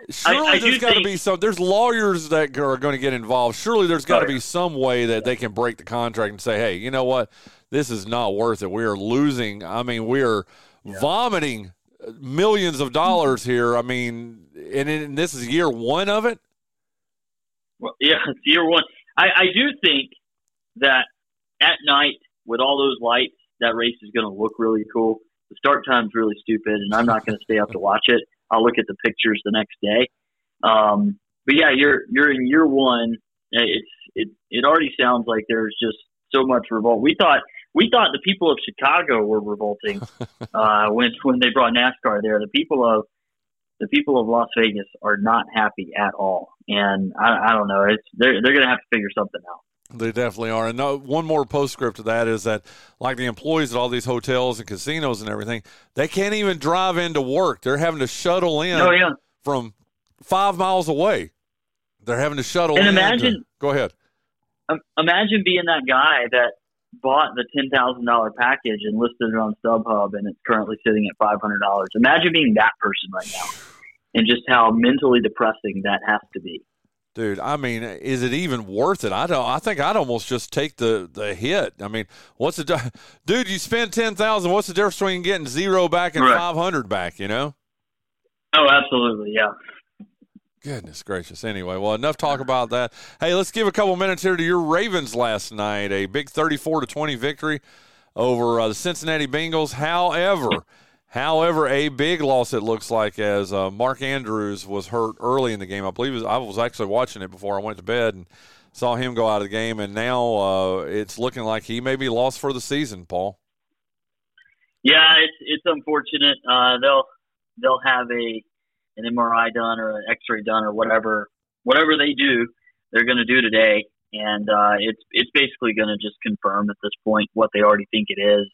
surely I there's do got to be some. There's lawyers that are going to get involved. Surely there's got to Oh, be some way that they can break the contract and say, "Hey, you know what? This is not worth it. We are losing. I mean, we are vomiting millions of dollars here. I mean, and, and this is year one of it. Well, yeah, it's year one. I, I do think that at night with all those lights, that race is going to look really cool. The start time's really stupid, and I'm not going to stay up to watch it. I'll look at the pictures the next day. Um, but yeah, you're you're in year one. It's it it already sounds like there's just so much revolt. We thought we thought the people of Chicago were revolting uh, when when they brought NASCAR there. The people of the people of Las Vegas are not happy at all, and I, I don't know. It's they're they're going to have to figure something out. They definitely are. And no, one more postscript to that is that, like the employees at all these hotels and casinos and everything, they can't even drive into work. They're having to shuttle in Oh yeah, from five miles away. They're having to shuttle And to- imagine- go ahead. um, imagine being that guy that bought the ten thousand dollar package and listed it on StubHub, and it's currently sitting at five hundred dollars. Imagine being that person right now, and just how mentally depressing that has to be. Dude, I mean, is it even worth it? I don't. I think I'd almost just take the the hit. I mean, what's the dude? You spend ten thousand. What's the difference between getting zero back and Right. five hundred back? You know. Oh, absolutely, yeah. Goodness gracious. Anyway, well, enough talk about that. Hey, let's give a couple minutes here to your Ravens last night. A big 34 to 20 victory over uh, the Cincinnati Bengals. However, however, a big loss it looks like as uh, Mark Andrews was hurt early in the game. I believe was, I was actually watching it before I went to bed and saw him go out of the game, and now uh, it's looking like he may be lost for the season. Paul. Yeah, it's it's unfortunate. Uh, they'll they'll have a an MRI done or an X-ray done or whatever whatever they do, they're going to do today, and uh, it's it's basically going to just confirm at this point what they already think it is.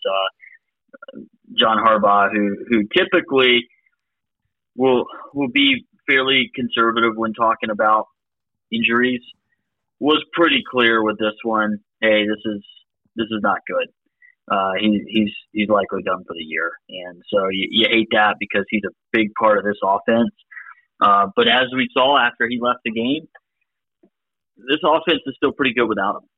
John Harbaugh, who who typically will will be fairly conservative when talking about injuries, was pretty clear with this one. Hey, this is this is not good uh, he, he's he's likely done for the year, and so you, you hate that because he's a big part of this offense. Uh, but as we saw after he left the game, this offense is still pretty good without him.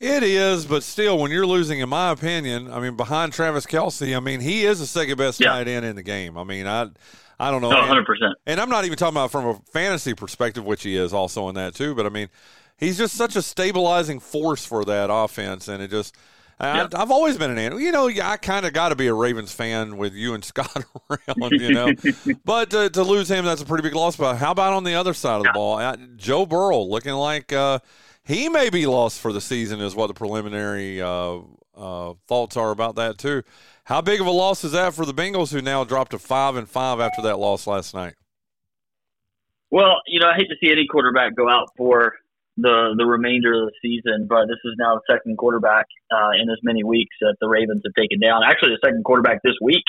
It is, but still, when you're losing, in my opinion, I mean, behind Travis Kelce, I mean, he is the second best Yeah. tight end in the game. I mean, I, I don't know, No, and, hundred percent. and I'm not even talking about from a fantasy perspective, which he is also in that too. But I mean, he's just such a stabilizing force for that offense, and it just. I, Yeah. I've always been an animal. You know, I kind of got to be a Ravens fan with you and Scott around, you know. but to, to lose him, that's a pretty big loss. But how about on the other side of the ball? Joe Burrow looking like uh, he may be lost for the season, is what the preliminary uh, uh, thoughts are about that, too. How big of a loss is that for the Bengals, who now dropped to five and five after that loss last night? Well, you know, I hate to see any quarterback go out for the the remainder of the season, but this is now the second quarterback uh, in as many weeks that the Ravens have taken down. Actually, the second quarterback this week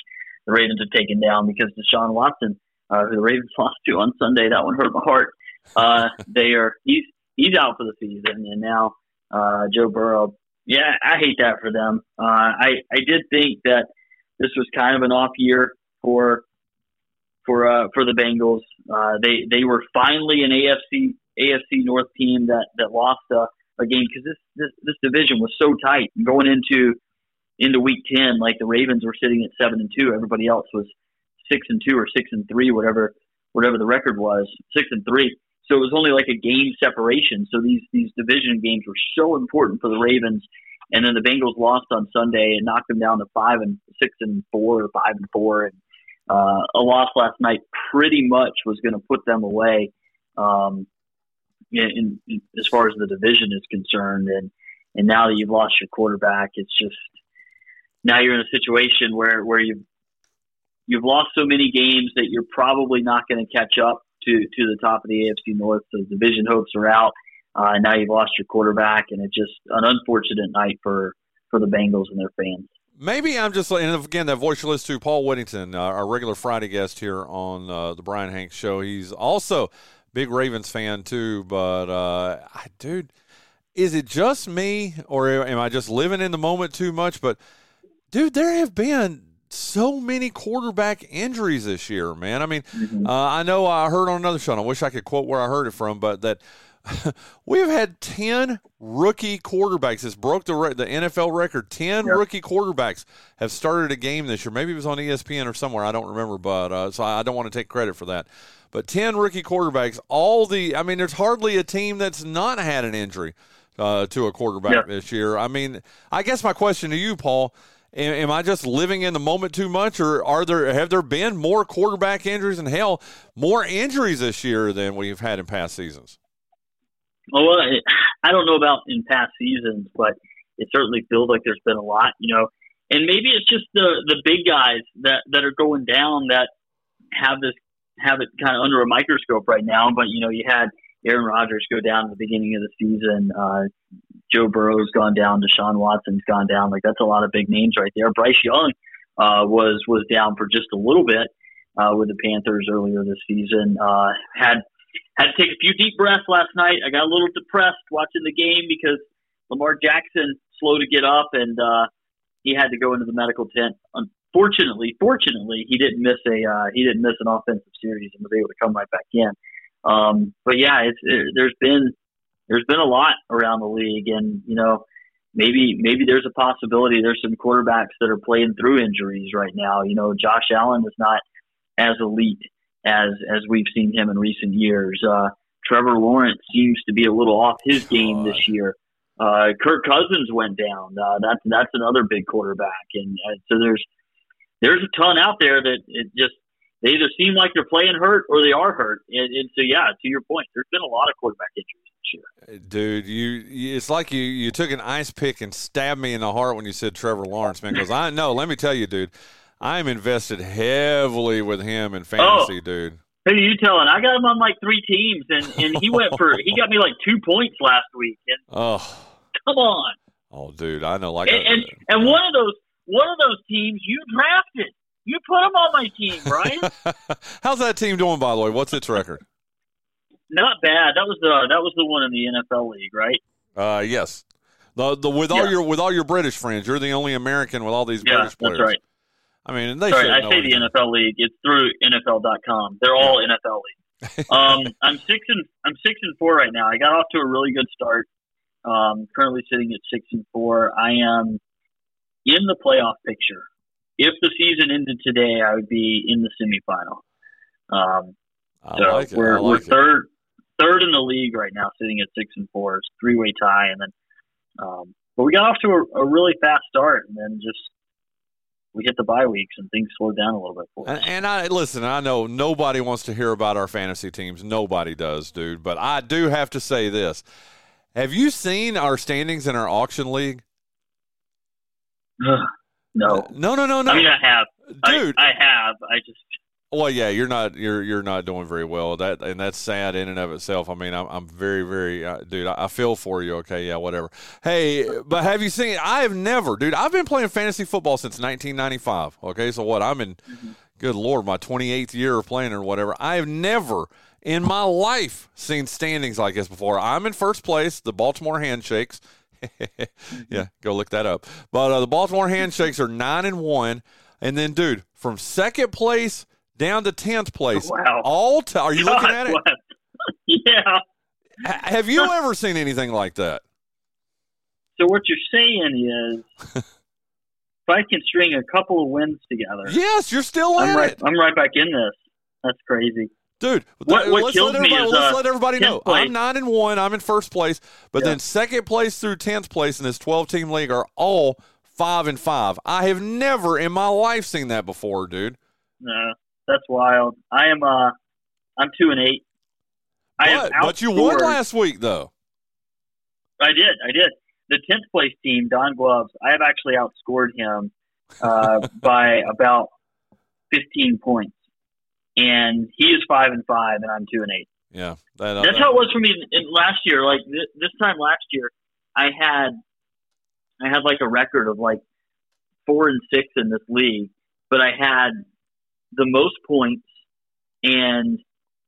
the Ravens have taken down because Deshaun Watson, uh, who the Ravens lost to on Sunday, that one hurt my heart. Uh, they are he's he's out for the season, and now uh, Joe Burrow. Yeah, I hate that for them. Uh, I I did think that this was kind of an off year for for uh, for the Bengals. Uh, they they were finally an AFC AFC North team that that lost a, a game because this, this this division was so tight going into into week ten. Like the Ravens were sitting at seven and two, everybody else was six and two or six and three, whatever whatever the record was, six and three. So it was only like a game separation. So these these division games were so important for the Ravens. And then the Bengals lost on Sunday and knocked them down to five and six and four or five and four. And uh, a loss last night pretty much was going to put them away um, in, in, as far as the division is concerned. And and now that you've lost your quarterback, it's just now you're in a situation where where you've you've lost so many games that you're probably not going to catch up to to the top of the AFC North. So division hopes are out. Uh, now you've lost your quarterback, and it's just an unfortunate night for for the Bengals and their fans. Maybe I'm just and again that voice you listen to Paul Whittington, uh, our regular Friday guest here on uh, the Brian Hanks Show. He's also big Ravens fan too, but uh, dude, is it just me or am I just living in the moment too much? But dude, there have been so many quarterback injuries this year, man. I mean, mm-hmm. uh, I know I heard on another show. I wish I could quote where I heard it from, but that we've had 10 rookie quarterbacks. This broke the, re- the NFL record. 10 yep. rookie quarterbacks have started a game this year. Maybe it was on ESPN or somewhere. I don't remember, but uh, so I don't want to take credit for that. But 10 rookie quarterbacks, all the, I mean, there's hardly a team that's not had an injury uh, to a quarterback yep. this year. I mean, I guess my question to you, Paul, am, I just living in the moment too much, or are there have there been more quarterback injuries and hell more injuries this year than we've had in past seasons? Well, I don't know about in past seasons, but it certainly feels like there's been a lot, you know. And maybe it's just the the big guys that that are going down that have this have it kind of under a microscope right now. But you know, you had Aaron Rodgers go down at the beginning of the season. Uh, Joe Burrow's gone down. Deshaun Watson's gone down. Like that's a lot of big names right there. Bryce Young uh, was was down for just a little bit uh, with the Panthers earlier this season. Uh, had had to take a few deep breaths last night. I got a little depressed watching the game because Lamar Jackson slow to get up and uh, he had to go into the medical tent. Unfortunately, fortunately, he didn't miss a uh, he didn't miss an offensive series and was able to come right back in. Um, but yeah, it's it, there's been there's been a lot around the league, and you know maybe maybe there's a possibility there's some quarterbacks that are playing through injuries right now. You know, Josh Allen is not as elite as as we've seen him in recent years. Uh, Trevor Lawrence seems to be a little off his game this year. Uh, Kirk Cousins went down. Uh, that's that's another big quarterback, and uh, so there's there's a ton out there that it just they either seem like they're playing hurt or they are hurt. And, and so yeah, to your point, there's been a lot of quarterback injuries year. Dude, you it's like you you took an ice pick and stabbed me in the heart when you said Trevor Lawrence, man. Because I know, let me tell you, dude. I'm invested heavily with him in oh. fantasy, oh. dude. Who are you telling? I got him on like three teams, and, and he went for he got me like two points last week. And oh, come on! Oh, dude, I know. Like, and, a, and and one of those one of those teams you drafted. You put him on my team, right? How's that team doing, by the way? What's its record? Not bad. That was the that was the one in the NFL league, right? Uh, yes. The the with all your with all your British friends, you're the only American with all these yeah, British players. That's right. I mean, they Sorry, I say anything. the NFL league. It's through NFL.com. They're all NFL league. um, I'm six and I'm six and four right now. I got off to a really good start. Um, currently sitting at six and four. I am in the playoff picture. If the season ended today, I would be in the semifinal. Um, I so like it. we're I we're it. third third in the league right now, sitting at six and four. It's three way tie, and then um, but we got off to a, a really fast start, and then just we hit the bye weeks and things slowed down a little bit for us. And, I listen. I know nobody wants to hear about our fantasy teams. Nobody does, dude. But I do have to say this: Have you seen our standings in our auction league? no. No, no, no, no. I mean, I have, dude. I, I have. I just Well, yeah, you're not you're you're not doing very well. That and that's sad in and of itself. I mean, I'm I'm very very uh, dude. I, I feel for you. Okay, yeah, whatever. Hey, but have you seen? I have never, dude. I've been playing fantasy football since 1995. Okay, so what? I'm in. Good lord, my 28th year of playing or whatever. I have never in my life seen standings like this before. I'm in first place. The Baltimore Handshakes. yeah, go look that up. But uh, the Baltimore Handshakes are nine and one, and then, dude, from second place down to tenth place, Wow. all t- are you God looking at it? yeah. Ha- Have you ever seen anything like that? So what you're saying is, if I can string a couple of wins together, Yes, you're still I'm in right. it, I'm right back in this. That's crazy. dude. What- what let's let me everybody, is, let's uh, let everybody know. place. I'm nine and one. I'm in first place, but Yeah. then second place through tenth place in this 12 team league are all five and five. I have never in my life seen that before, dude. No, that's wild. I am. Uh, I'm two and eight. I have But, but you won last week, though. I did. I did. The tenth place team, Don Gloves. I have actually outscored him uh, by about fifteen points, and he is five and five, and I'm two and eight. Yeah, that, uh, That's that- how it was for me in last year. Like th- this time last year, I had I had like a record of like four and six in this league, but I had the most points and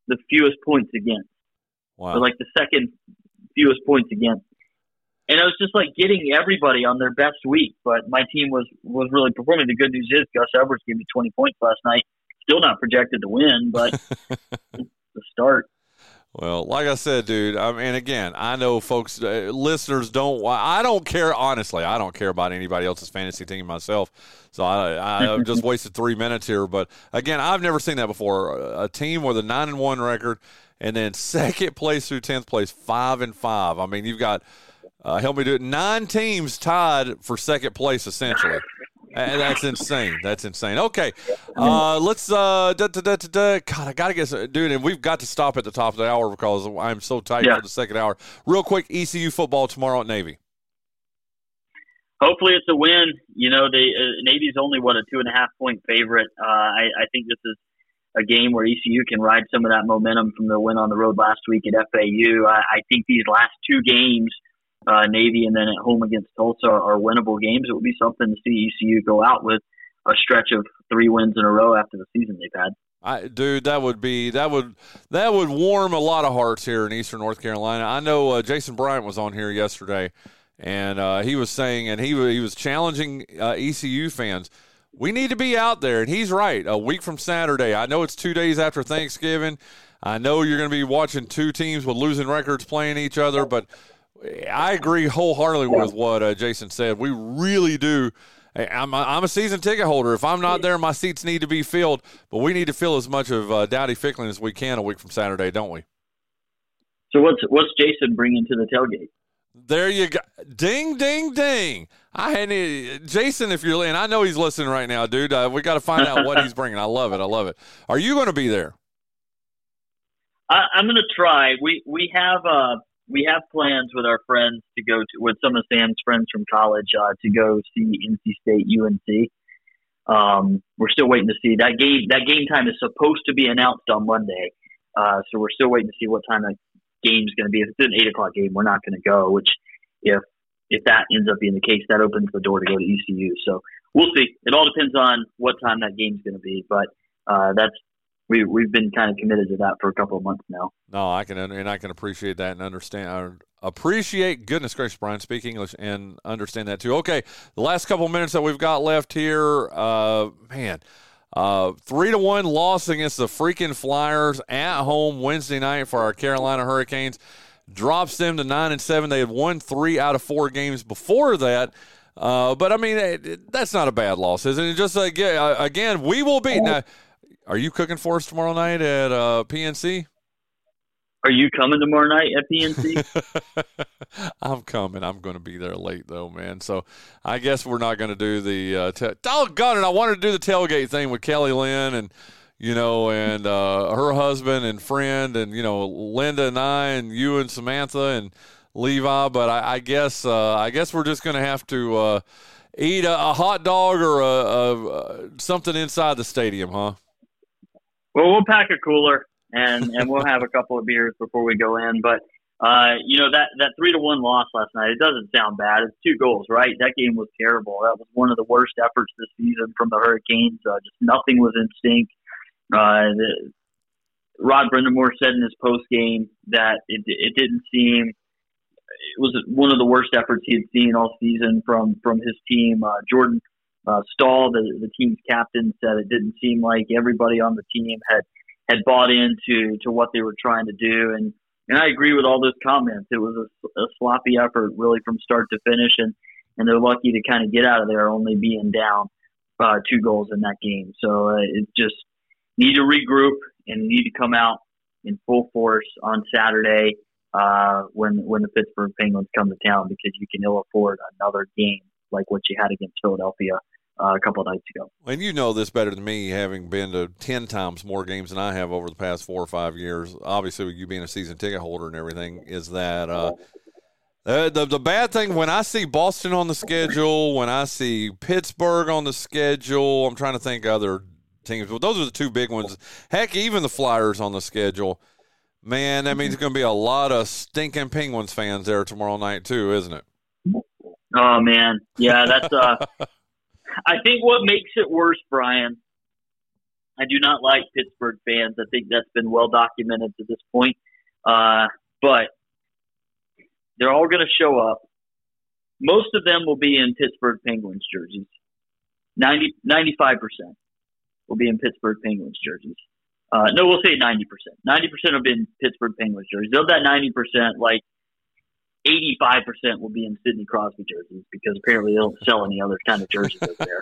the fewest points against. Wow. So like the second fewest points against. And I was just like getting everybody on their best week, but my team was was really performing. The good news is Gus Edwards gave me 20 points last night. Still not projected to win, but the start. Well, like I said, dude, I mean, again, I know folks, uh, listeners don't. I don't care honestly. I don't care about anybody else's fantasy team myself. So I, I just wasted three minutes here. But again, I've never seen that before. A team with a nine and one record, and then second place through tenth place, five and five. I mean, you've got uh, help me do it. Nine teams tied for second place, essentially. And that's insane. That's insane. Okay, uh, let's. Uh, da, da, da, da, da. God, I gotta get, some- dude, and we've got to stop at the top of the hour because I'm so tight Yeah. for the second hour. Real quick, ECU football tomorrow at Navy. Hopefully, it's a win. You know, the uh, Navy's only what a two and a half point favorite. Uh, I, I think this is a game where ECU can ride some of that momentum from the win on the road last week at FAU. I, I think these last two games, uh, Navy and then at home against Tulsa, are, are winnable games. It would be something to see ECU go out with a stretch of three wins in a row after the season they've had. I, dude, that would be that would that would warm a lot of hearts here in Eastern North Carolina. I know uh, Jason Bryant was on here yesterday, and uh, he was saying, and he he was challenging uh, ECU fans. We need to be out there, and he's right. A week from Saturday, I know it's two days after Thanksgiving. I know you're going to be watching two teams with losing records playing each other, but I agree wholeheartedly with what uh, Jason said. We really do. I'm a, I'm a season ticket holder. If I'm not there, my seats need to be filled. But we need to fill as much of uh, Dowdy-Ficklen as we can a week from Saturday, don't we? So what's what's Jason bringing to the tailgate? There you go. Ding, ding, ding. I had Jason, if you're, and I know he's listening right now, dude. Uh, we got to find out what he's bringing. I love it. I love it. Are you going to be there? I, I'm going to try. We we have uh we have plans with our friends to go to with some of Sam's friends from college uh, to go see NC State UNC. Um, we're still waiting to see that game. That game time is supposed to be announced on Monday, uh, so we're still waiting to see what time that game's going to be. If it's an eight o'clock game, we're not going to go. Which, if if that ends up being the case, that opens the door to go to ECU. So we'll see. It all depends on what time that game's going to be, but uh, that's we we've been kind of committed to that for a couple of months now. No, I can, and I can appreciate that and understand. Or appreciate, goodness gracious, Brian, speak English and understand that too. Okay, the last couple minutes that we've got left here, uh, man, uh, three to one loss against the freaking Flyers at home Wednesday night for our Carolina Hurricanes drops them to nine and seven. They had won three out of four games before that. Uh, but I mean, it, it- that's not a bad loss, isn't it? Just again, uh, again, we will beat. Now, are you cooking for us tomorrow night at uh, PNC? Are you coming tomorrow night at PNC? I'm coming. I'm going to be there late though, man. So I guess we're not going to do the. Uh, ta- doggone it! I wanted to do the tailgate thing with Kelly Lynn and you know and uh, her husband and friend and you know Linda and I and you and Samantha and Levi. But I, I guess uh, I guess we're just going to have to uh, eat a, a hot dog or a, a, a something inside the stadium, huh? Well, we'll pack a cooler and and we'll have a couple of beers before we go in. But uh, you know that that three to one loss last night. It doesn't sound bad. It's two goals, right? That game was terrible. That was one of the worst efforts this season from the Hurricanes. Uh, just nothing was in sync. Uh, the, Rod Brind'Amour said in his post game that it it didn't seem it was one of the worst efforts he had seen all season from from his team. Uh, Jordan uh, Staal, the the team's captain, said it didn't seem like everybody on the team had had bought into to what they were trying to do, and and I agree with all those comments. It was a, a sloppy effort, really, from start to finish, and and they're lucky to kind of get out of there only being down uh, two goals in that game. So uh, it just need to regroup and need to come out in full force on Saturday uh, when when the Pittsburgh Penguins come to town because you can ill afford another game like what you had against Philadelphia uh, a couple of nights ago. And you know this better than me, having been to ten times more games than I have over the past four or five years. Obviously, with you being a season ticket holder and everything, is that uh, uh, the the bad thing when I see Boston on the schedule, when I see Pittsburgh on the schedule, I'm trying to think other teams, but those are the two big ones. Heck, even the Flyers on the schedule. Man, that means it's going to be a lot of stinking Penguins fans there tomorrow night too, isn't it? Oh man, yeah, that's. uh I think what makes it worse, Brian. I do not like Pittsburgh fans. I think that's been well documented to this point. Uh, but they're all going to show up. Most of them will be in Pittsburgh Penguins jerseys. 90, 95% will be in Pittsburgh Penguins jerseys. Uh, no, we'll say 90%. 90% will be in Pittsburgh Penguins jerseys. Of that 90%, like 85% will be in Sidney Crosby jerseys because apparently they don't sell any other kind of jerseys over there.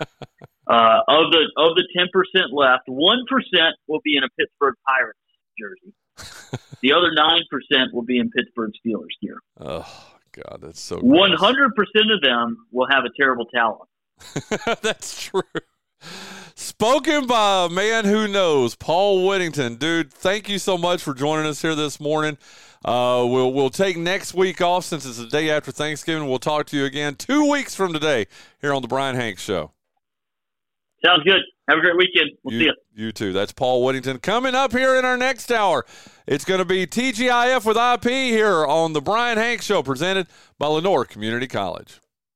Uh, of the of the 10% left, 1% will be in a Pittsburgh Pirates jersey. the other 9% will be in Pittsburgh Steelers gear. Oh god, that's so 100% of them will have a terrible talent. that's true. Spoken by a man who knows, Paul Whittington. Dude, thank you so much for joining us here this morning. Uh, we'll we'll take next week off since it's the day after Thanksgiving. We'll talk to you again two weeks from today here on the Brian Hanks Show. Sounds good. Have a great weekend. We'll you, see you. You too. That's Paul Whittington. Coming up here in our next hour, it's going to be TGIF with IP here on the Brian Hanks Show, presented by Lenoir Community College.